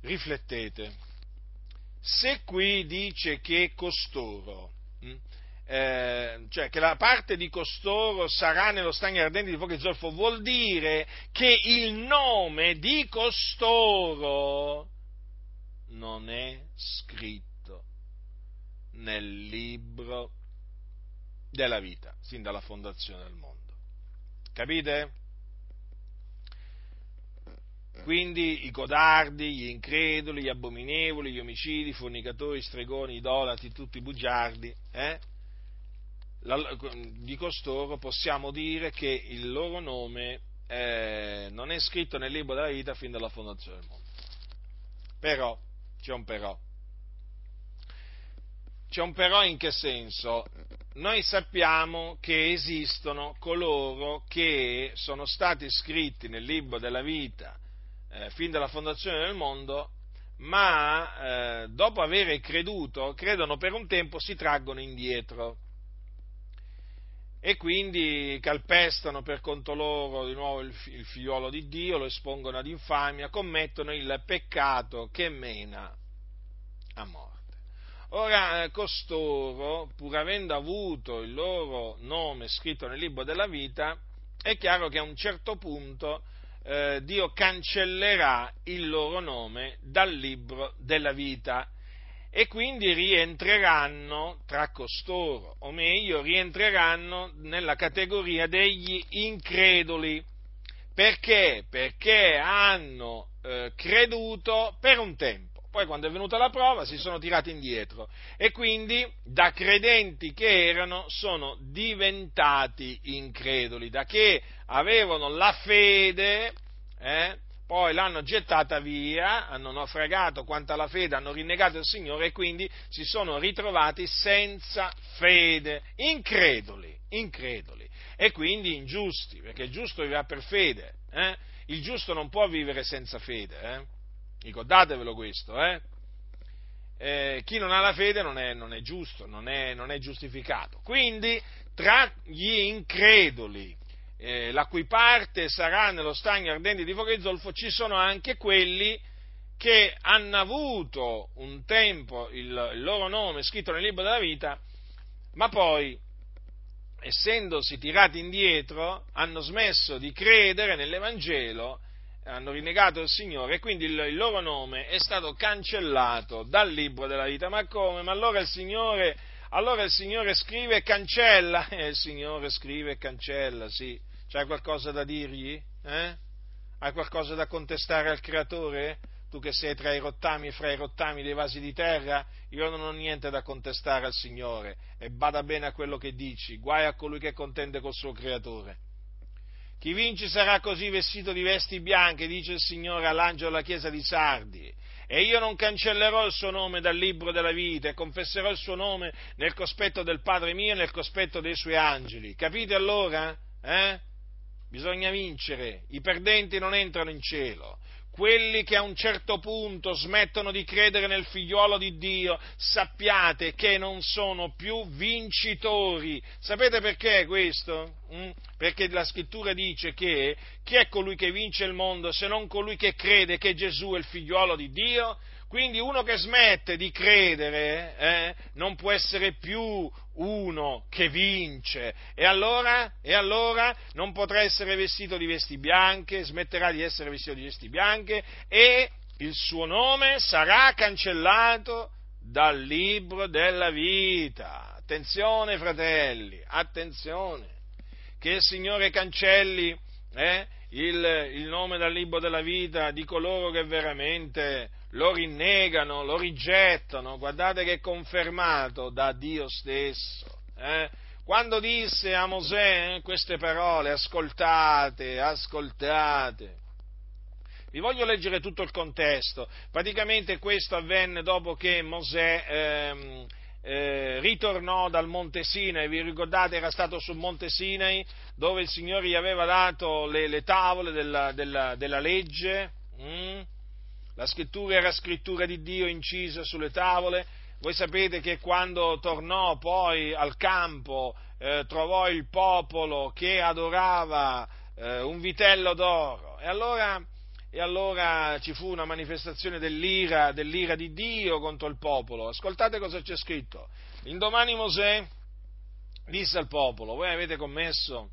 riflettete se qui dice che costoro, hm, eh, cioè che la parte di costoro sarà nello stagno ardente di fuoco e zolfo, vuol dire che il nome di costoro non è scritto nel libro della vita, sin dalla fondazione del mondo. Capite? Quindi i codardi, gli increduli, gli abominevoli, gli omicidi, i fornicatori, i stregoni, i idolati, tutti i bugiardi, eh? Di costoro possiamo dire che il loro nome eh, non è scritto nel libro della vita fin dalla fondazione del mondo. Però, c'è un però. C'è un però in che senso? Noi sappiamo che esistono coloro che sono stati scritti nel libro della vita eh, fin dalla fondazione del mondo, ma eh, dopo aver creduto, credono per un tempo, si traggono indietro e quindi calpestano per conto loro di nuovo il, il figliuolo di Dio, lo espongono ad infamia, commettono il peccato che mena a morte. Ora, eh, costoro, pur avendo avuto il loro nome scritto nel libro della vita, è chiaro che a un certo punto eh, Dio cancellerà il loro nome dal libro della vita e quindi rientreranno tra costoro, o meglio, rientreranno nella categoria degli increduli. Perché? Perché hanno eh, creduto per un tempo. Poi quando è venuta la prova si sono tirati indietro e quindi da credenti che erano sono diventati increduli, da che avevano la fede, eh, poi l'hanno gettata via, hanno naufragato quanto alla fede, hanno rinnegato il Signore e quindi si sono ritrovati senza fede, increduli, increduli e quindi ingiusti, perché il giusto vivrà per fede, eh? il giusto non può vivere senza fede, eh? Ricordatevelo questo, eh? Eh, chi non ha la fede non è, non è giusto, non è, non è, giustificato. Quindi tra gli increduli eh, la cui parte sarà nello stagno ardente di fuoco e zolfo, ci sono anche quelli che hanno avuto un tempo il, il loro nome scritto nel libro della vita, ma poi, essendosi tirati indietro, hanno smesso di credere nell'Evangelo, hanno rinnegato il Signore e quindi il, il, loro nome è stato cancellato dal libro della vita. Ma come? Ma allora il Signore, allora il Signore scrive e cancella? [LAUGHS] Eh, il Signore scrive e cancella, sì. C'hai qualcosa da dirgli? Eh? Hai qualcosa da contestare al Creatore? Tu che sei tra i rottami fra i rottami dei vasi di terra, io non ho niente da contestare al Signore e bada bene a quello che dici, guai a colui che contende col suo Creatore. Chi vince sarà così vestito di vesti bianche, dice il Signore all'angelo della chiesa di Sardi. E io non cancellerò il suo nome dal libro della vita e confesserò il suo nome nel cospetto del Padre mio e nel cospetto dei suoi angeli. Capite allora? Eh? Bisogna vincere, i perdenti non entrano in cielo. Quelli che a un certo punto smettono di credere nel figliuolo di Dio, sappiate che non sono più vincitori. Sapete perché questo? Mm? Perché la scrittura dice che chi è colui che vince il mondo se non colui che crede che Gesù è il figliuolo di Dio? Quindi uno che smette di credere eh, non può essere più uno che vince. E allora, e allora non potrà essere vestito di vesti bianche, smetterà di essere vestito di vesti bianche e il suo nome sarà cancellato dal libro della vita. Attenzione fratelli, attenzione, che il Signore cancelli eh, il, il nome dal libro della vita di coloro che veramente lo rinnegano, lo rigettano, guardate che è confermato da Dio stesso. Eh? Quando disse a Mosè eh, queste parole, ascoltate, ascoltate. Vi voglio leggere tutto il contesto. Praticamente questo avvenne dopo che Mosè ehm, eh, ritornò dal Monte Sinai, vi ricordate era stato sul Monte Sinai dove il Signore gli aveva dato le, le tavole della, della, della legge? Mm? La scrittura era scrittura di Dio incisa sulle tavole. Voi sapete che quando tornò poi al campo eh, trovò il popolo che adorava eh, un vitello d'oro. E allora, e allora, ci fu una manifestazione dell'ira, dell'ira di Dio contro il popolo. Ascoltate cosa c'è scritto. Indomani Mosè disse al popolo, voi avete commesso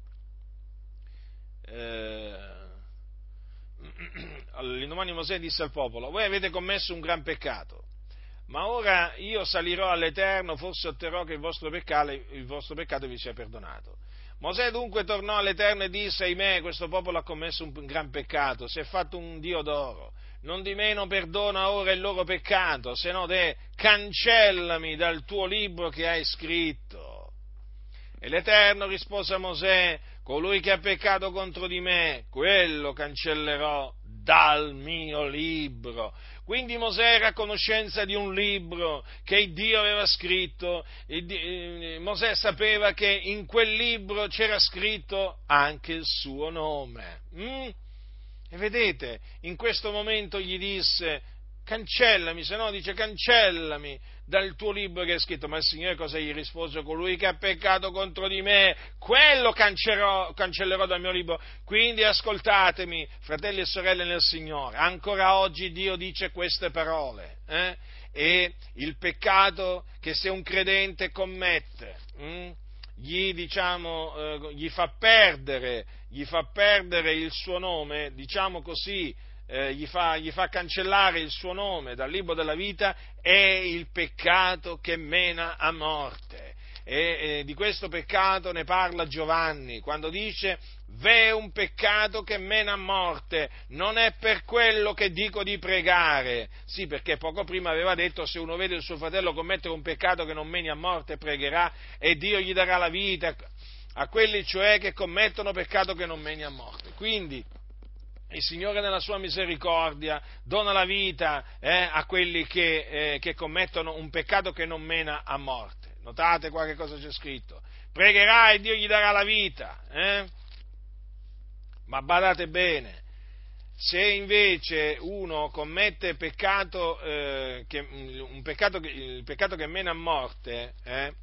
eh, [CLEARS THROAT] l'indomani Mosè disse al popolo, voi avete commesso un gran peccato, ma ora io salirò all'Eterno, forse otterrò che il vostro peccato, il vostro peccato vi sia perdonato. Mosè dunque tornò all'Eterno e disse, ahimè, questo popolo ha commesso un gran peccato, si è fatto un Dio d'oro, non di meno perdona ora il loro peccato, se no te cancellami dal tuo libro che hai scritto. E l'Eterno rispose a Mosè, colui che ha peccato contro di me, quello cancellerò dal mio libro. Quindi Mosè era a conoscenza di un libro che Dio aveva scritto, e Mosè sapeva che in quel libro c'era scritto anche il suo nome. Mm? E vedete, in questo momento gli disse, cancellami, se no dice cancellami dal tuo libro che è scritto. Ma il Signore cosa gli rispose? Colui che ha peccato contro di me, quello cancellerò, cancellerò dal mio libro. Quindi ascoltatemi, fratelli e sorelle nel Signore, ancora oggi Dio dice queste parole. Eh? E il peccato che se un credente commette, hm, gli, diciamo, eh, gli, fa perdere, gli fa perdere il suo nome, diciamo così, eh, gli, fa, gli, fa, cancellare il suo nome dal libro della vita è il peccato che mena a morte. E, e di questo peccato ne parla Giovanni quando dice v'è un peccato che mena a morte, non è per quello che dico di pregare. Sì, perché poco prima aveva detto se uno vede il suo fratello commettere un peccato che non meni a morte, pregherà e Dio gli darà la vita a quelli cioè che commettono peccato che non meni a morte. Quindi il Signore nella sua misericordia dona la vita eh, a quelli che, eh, che, commettono un peccato che non mena a morte. Notate qua che cosa c'è scritto. Pregherà e Dio gli darà la vita. Eh? Ma badate bene, se invece uno commette peccato, eh, che, un peccato, il peccato che mena a morte, eh,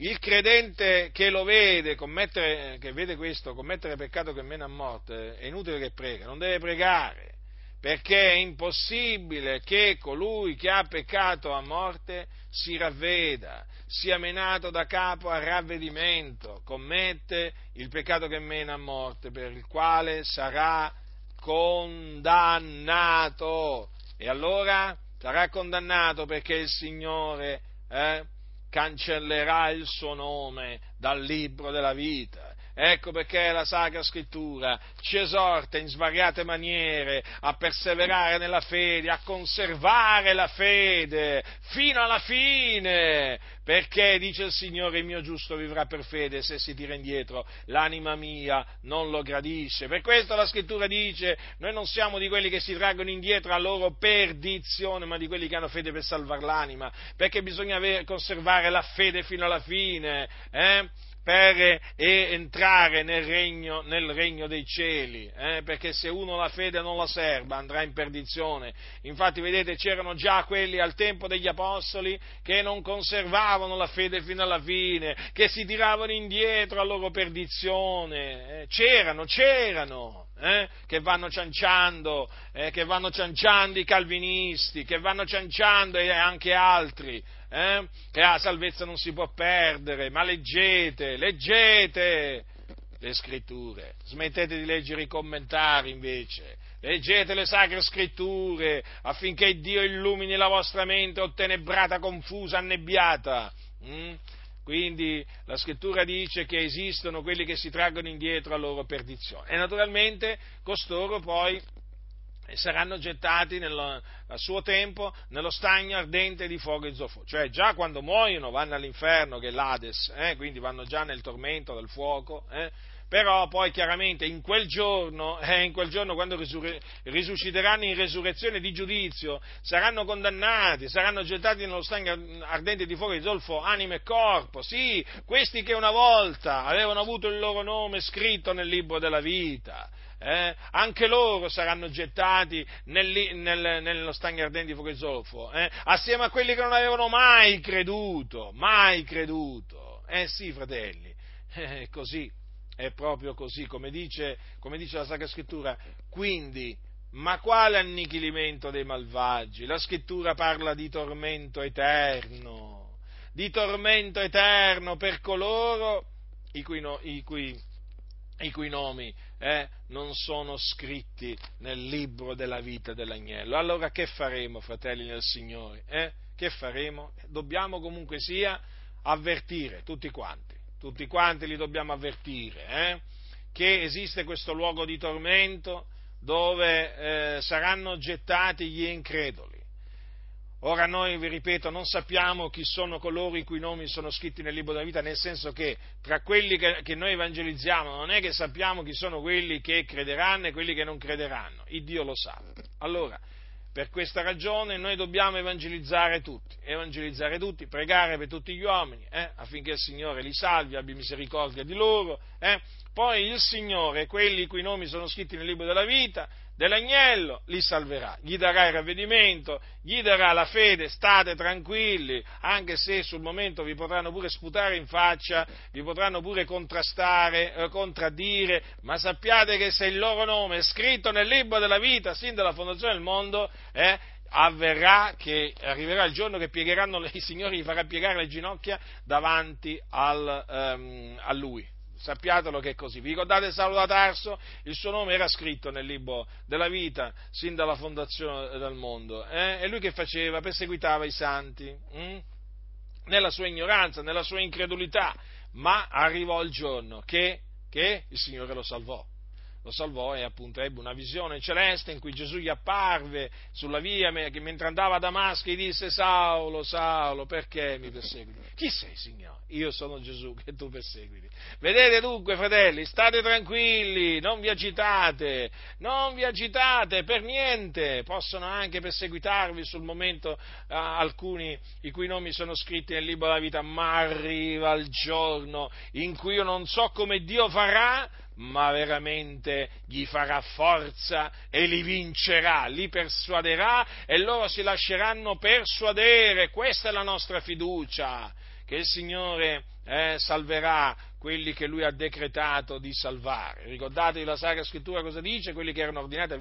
il credente che lo vede, che vede questo, commettere peccato che mena a morte, è inutile che prega, non deve pregare, perché è impossibile che colui che ha peccato a morte si ravveda, sia menato da capo a ravvedimento, commette il peccato che mena a morte, per il quale sarà condannato. E allora sarà condannato perché il Signore eh, cancellerà il suo nome dal libro della vita. Ecco perché la Sacra Scrittura ci esorta in svariate maniere a perseverare nella fede, a conservare la fede fino alla fine, perché dice il Signore il mio giusto vivrà per fede, se si tira indietro l'anima mia non lo gradisce. Per questo la Scrittura dice, noi non siamo di quelli che si traggono indietro a loro perdizione, ma di quelli che hanno fede per salvare l'anima, perché bisogna conservare la fede fino alla fine. Eh? Per entrare nel regno, nel regno dei cieli, eh? perché se uno la fede non la serba andrà in perdizione. Infatti, vedete, c'erano già quelli al tempo degli apostoli che non conservavano la fede fino alla fine, che si tiravano indietro a loro perdizione. Eh? C'erano, c'erano. Eh, che vanno cianciando, eh, che vanno cianciando i calvinisti, che vanno cianciando e anche altri, eh? che la salvezza non si può perdere, ma leggete, leggete le scritture, smettete di leggere i commentari invece, leggete le sacre scritture affinché Dio illumini la vostra mente ottenebrata, confusa, annebbiata. Mm? Quindi la scrittura dice che esistono quelli che si traggono indietro a loro perdizione e naturalmente costoro poi e saranno gettati nello, a suo tempo nello stagno ardente di fuoco e zolfo. Cioè già quando muoiono vanno all'inferno che è l'Ades, eh, quindi vanno già nel tormento del fuoco, eh, però poi chiaramente in quel giorno, eh, in quel giorno quando risurre, risusciteranno in resurrezione di giudizio, saranno condannati, saranno gettati nello stagno ardente di fuoco e zolfo, anima e corpo, sì, questi che una volta avevano avuto il loro nome scritto nel libro della vita, eh, anche loro saranno gettati nel, nel, nello stagno ardente di fuoco e zolfo, eh, assieme a quelli che non avevano mai creduto, mai creduto. Eh sì, fratelli, è così, è proprio così, come dice, come dice la Sacra Scrittura. Quindi, ma quale annichilimento dei malvagi? La Scrittura parla di tormento eterno, di tormento eterno per coloro i cui, no, i cui i cui nomi eh, non sono scritti nel libro della vita dell'agnello. Allora che faremo, fratelli nel Signore? Eh? Che faremo? Dobbiamo comunque sia avvertire tutti quanti, tutti quanti li dobbiamo avvertire, eh? che esiste questo luogo di tormento dove eh, saranno gettati gli increduli Ora noi, vi ripeto, non sappiamo chi sono coloro i cui nomi sono scritti nel libro della vita, nel senso che tra quelli che, che, noi evangelizziamo non è che sappiamo chi sono quelli che crederanno e quelli che non crederanno, il Dio lo sa. Allora, per questa ragione noi dobbiamo evangelizzare tutti, evangelizzare tutti, pregare per tutti gli uomini, eh, affinché il Signore li salvi, abbia misericordia di loro. Eh. Poi il Signore, quelli i cui nomi sono scritti nel libro della vita, dell'agnello, li salverà, gli darà il ravvedimento, gli darà la fede, state tranquilli, anche se sul momento vi potranno pure sputare in faccia, vi potranno pure contrastare, eh, contraddire, ma sappiate che se il loro nome è scritto nel libro della vita, sin dalla fondazione del mondo, eh, avverrà che arriverà il giorno che piegheranno, [LAUGHS] il Signore gli farà piegare le ginocchia davanti al, um, a Lui sappiatelo che è così. Vi ricordate Saulo da Tarso? Il suo nome era scritto nel libro della vita sin dalla fondazione del mondo. Eh? E lui che faceva? Perseguitava i santi, hm? nella sua ignoranza, nella sua incredulità, ma arrivò il giorno che, che il Signore lo salvò lo salvò e appunto ebbe una visione celeste in cui Gesù gli apparve sulla via mentre andava a Damasco e disse Saulo, Saulo, perché mi perseguiti? Chi sei, Signore? Io sono Gesù che tu perseguiti. Vedete dunque, fratelli, state tranquilli, non vi agitate, non vi agitate per niente. Possono anche perseguitarvi sul momento uh, alcuni i cui nomi sono scritti nel libro della vita, ma arriva il giorno in cui io non so come Dio farà, ma veramente gli farà forza e li vincerà, li persuaderà e loro si lasceranno persuadere. Questa è la nostra fiducia, che il Signore eh, salverà quelli che Lui ha decretato di salvare. Ricordatevi la Sacra Scrittura cosa dice? Quelli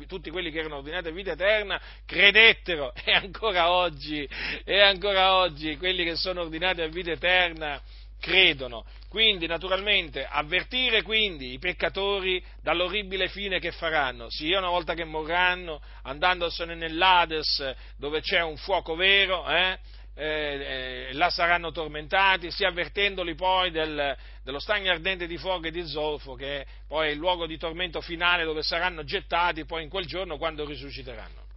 tutti quelli che erano ordinati a vita eterna credettero [LAUGHS] e ancora oggi, e ancora oggi quelli che sono ordinati a vita eterna credono. Quindi, naturalmente, avvertire quindi i peccatori dall'orribile fine che faranno, sia una volta che morranno, andandosene nell'Ades dove c'è un fuoco vero, eh, eh, eh, là saranno tormentati, sia avvertendoli poi del, dello stagno ardente di fuoco e di zolfo, che è poi il luogo di tormento finale dove saranno gettati poi in quel giorno quando risusciteranno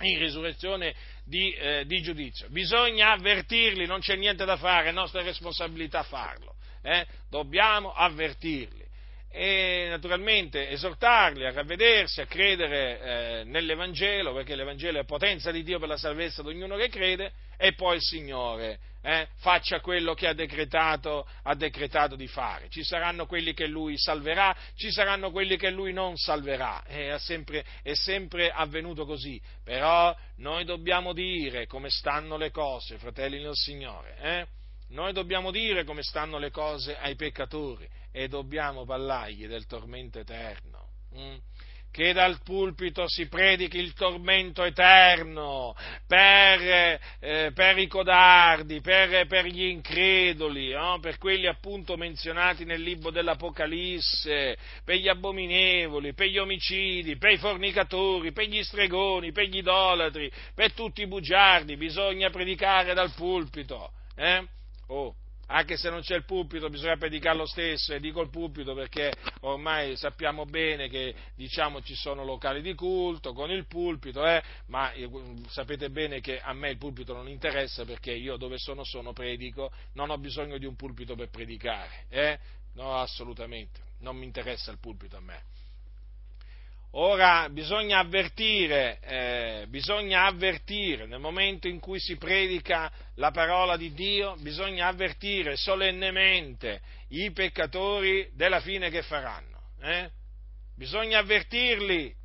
in risurrezione di, eh, di, giudizio. Bisogna avvertirli, non c'è niente da fare, è nostra responsabilità farlo. Eh? Dobbiamo avvertirli e naturalmente esortarli a ravvedersi, a credere eh, nell'Evangelo, perché l'Evangelo è potenza di Dio per la salvezza di ognuno che crede, e poi il Signore eh, faccia quello che ha decretato, ha decretato, di fare. Ci saranno quelli che Lui salverà, ci saranno quelli che Lui non salverà, è sempre, è sempre avvenuto così, però noi dobbiamo dire come stanno le cose, fratelli del Signore. Eh? Noi dobbiamo dire come stanno le cose ai peccatori e dobbiamo parlargli del tormento eterno. Mm? Che dal pulpito si predichi il tormento eterno per, eh, per i codardi, per, per gli increduli, no? per quelli appunto menzionati nel libro dell'Apocalisse, per gli abominevoli, per gli omicidi, per i fornicatori, per gli stregoni, per gli idolatri, per tutti i bugiardi. Bisogna predicare dal pulpito. Eh? Oh, anche se non c'è il pulpito bisogna predicare lo stesso e dico il pulpito perché ormai sappiamo bene che diciamo, ci sono locali di culto con il pulpito, eh, ma sapete bene che a me il pulpito non interessa perché io dove sono sono predico, non ho bisogno di un pulpito per predicare, eh? no assolutamente, non mi interessa il pulpito a me. Ora bisogna avvertire, eh, bisogna avvertire, nel momento in cui si predica la parola di Dio, bisogna avvertire solennemente i peccatori della fine che faranno. Eh? Bisogna avvertirli.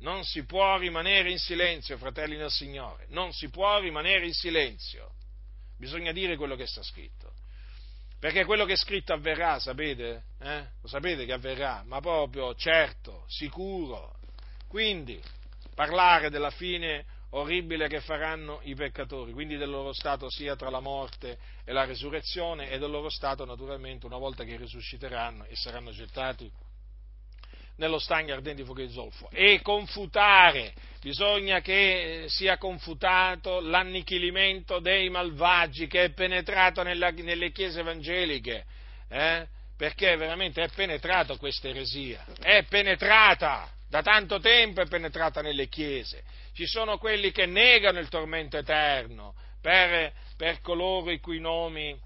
Non si può rimanere in silenzio, fratelli del Signore, non si può rimanere in silenzio. Bisogna dire quello che sta scritto. Perché quello che è scritto avverrà, sapete? Eh? Lo sapete che avverrà, ma proprio certo, sicuro. Quindi, parlare della fine orribile che faranno i peccatori, quindi del loro stato sia tra la morte e la resurrezione e del loro stato naturalmente una volta che risusciteranno e saranno gettati nello stagno ardente di fuoco e zolfo. E confutare, bisogna che sia confutato l'annichilimento dei malvagi che è penetrato nella, nelle chiese evangeliche, eh? perché veramente è penetrato questa eresia, è penetrata, da tanto tempo è penetrata nelle chiese, ci sono quelli che negano il tormento eterno per, per coloro i cui nomi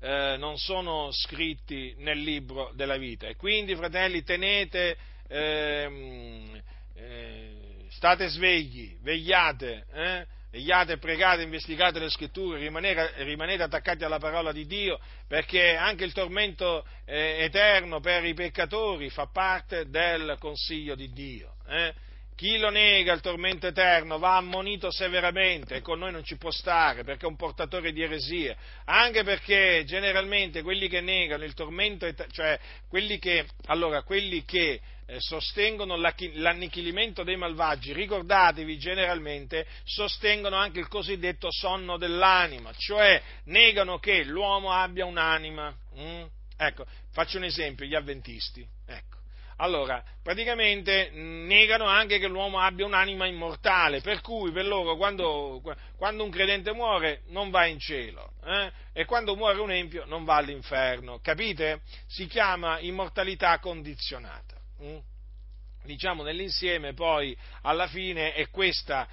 eh, non sono scritti nel libro della vita. E quindi, fratelli, tenete, ehm, eh, state svegli, vegliate, eh, vegliate, pregate, investigate le scritture, rimanete, rimanete, attaccati alla parola di Dio, perché anche il tormento eh, eterno per i peccatori fa parte del consiglio di Dio. Chi lo nega il tormento eterno va ammonito severamente e con noi non ci può stare perché è un portatore di eresie, anche perché generalmente quelli che negano il tormento eterno, cioè quelli che, allora, quelli che eh, sostengono l'annichilimento dei malvagi, ricordatevi generalmente, sostengono anche il cosiddetto sonno dell'anima, cioè negano che l'uomo abbia un'anima. Mm? Ecco, faccio un esempio, gli avventisti. Ecco allora, praticamente negano anche che l'uomo abbia un'anima immortale, per cui per loro quando, quando un credente muore non va in cielo eh? e quando muore un empio non va all'inferno, capite? Si chiama immortalità condizionata. Hm? diciamo nell'insieme poi alla fine è questa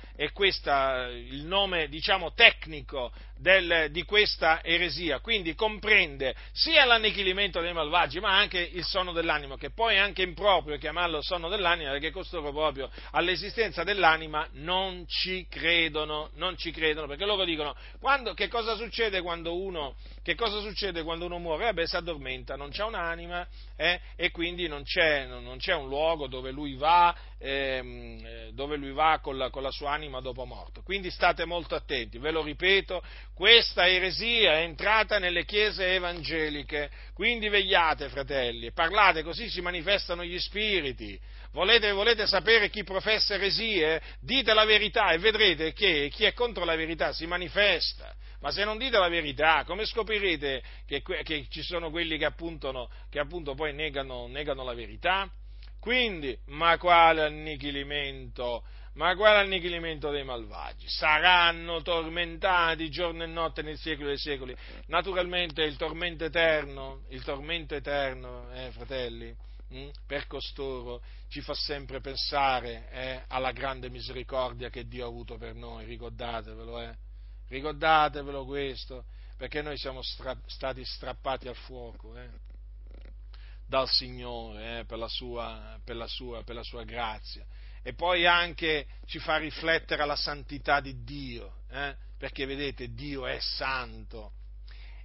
il nome diciamo tecnico del, di questa eresia, quindi comprende sia l'annichilimento dei malvagi ma anche il sonno dell'anima, che poi è anche improprio chiamarlo sonno dell'anima perché costoro proprio all'esistenza dell'anima non ci credono, non ci credono, perché loro dicono quando, che, cosa succede quando uno, che cosa succede quando uno muore? Eh beh, si addormenta, non c'è un'anima eh, e quindi non c'è, non c'è, un luogo dove lui va, ehm, dove lui va con la, con la sua anima dopo morto. Quindi state molto attenti, ve lo ripeto, questa eresia è entrata nelle chiese evangeliche, quindi vegliate fratelli, parlate così si manifestano gli spiriti. Volete, volete, sapere chi professa eresie? Dite la verità e vedrete che chi è contro la verità si manifesta. Ma se non dite la verità, come scoprirete che, che ci sono quelli che appunto, che appunto poi negano, negano la verità? Quindi, ma quale annichilimento ma quale annichilimento dei malvagi? Saranno tormentati giorno e notte nei secoli dei secoli. Naturalmente il tormento eterno, il tormento eterno, eh, fratelli, mh, hm, per costoro ci fa sempre pensare eh, alla grande misericordia che Dio ha avuto per noi, ricordatevelo, eh. ricordatevelo questo, perché noi siamo stra- stati strappati al fuoco. Eh dal Signore eh, per, la sua, per, la sua, per la sua grazia e poi anche ci fa riflettere alla santità di Dio, eh? perché vedete Dio è santo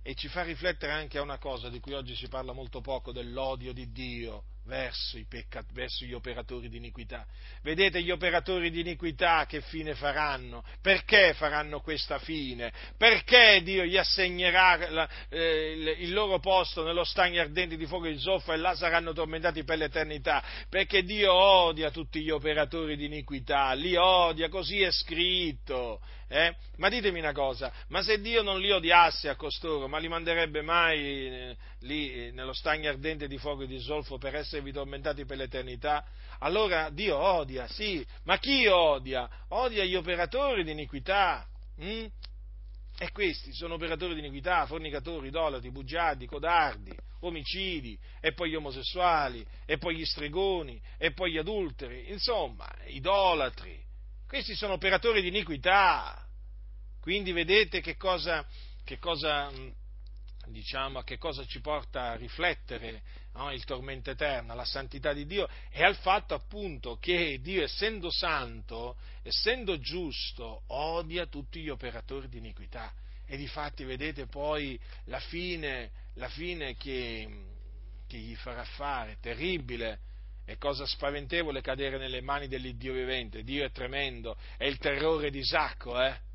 e ci fa riflettere anche a una cosa di cui oggi si parla molto poco, dell'odio di Dio verso, peccat- verso gli operatori di iniquità. Vedete gli operatori di iniquità che fine faranno? Perché faranno questa fine? Perché Dio gli assegnerà la, eh, il loro posto nello stagno ardente di fuoco e di zolfo e là saranno tormentati per l'eternità? Perché Dio odia tutti gli operatori di iniquità, li odia, così è scritto. Eh? Ma ditemi una cosa, ma se Dio non li odiasse a costoro, ma li manderebbe mai eh, lì nello stagno ardente di fuoco e di zolfo per esservi tormentati per l'eternità? Allora Dio odia, sì, ma chi odia? Odia gli operatori di iniquità. Hm? E questi sono operatori di iniquità, fornicatori, idolatri, bugiardi, codardi, omicidi, e poi gli omosessuali, e poi gli stregoni, e poi gli adulteri, insomma, idolatri, questi sono operatori di iniquità. Quindi vedete che cosa, che cosa, diciamo, che cosa ci porta a riflettere no? il tormento eterno, la santità di Dio e al fatto appunto che Dio, essendo santo, essendo giusto, odia tutti gli operatori di iniquità. E difatti vedete poi la fine, la fine che, che gli farà fare, terribile è cosa spaventevole cadere nelle mani dell'Iddio vivente. Dio è tremendo, è il terrore di Isacco, eh?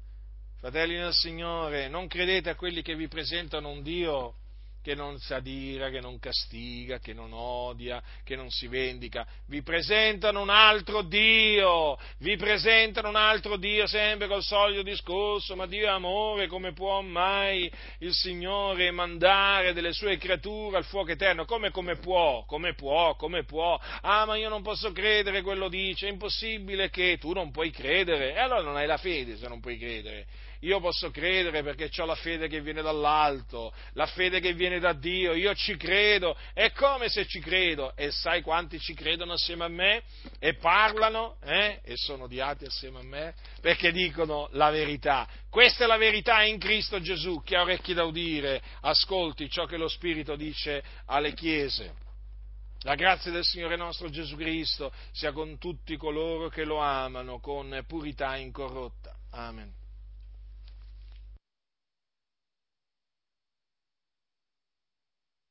Fratelli del Signore, non credete a quelli che vi presentano un Dio che non s'adira, che non castiga, che non odia, che non si vendica. Vi presentano un altro Dio, vi presentano un altro Dio sempre col solito discorso, ma Dio è amore, come può mai il Signore mandare delle sue creature al fuoco eterno? Come, come può? Come può? Come può? Ah, ma io non posso credere, quello dice, è impossibile che tu non puoi credere. E allora non hai la fede se non puoi credere. Io posso credere perché ho la fede che viene dall'alto, la fede che viene da Dio, io ci credo, è come se ci credo, e sai quanti ci credono assieme a me e parlano eh? e sono odiati assieme a me perché dicono la verità. Questa è la verità in Cristo Gesù, chi ha orecchi da udire, ascolti ciò che lo Spirito dice alle chiese. La grazia del Signore nostro Gesù Cristo sia con tutti coloro che lo amano con purità incorrotta. Amen.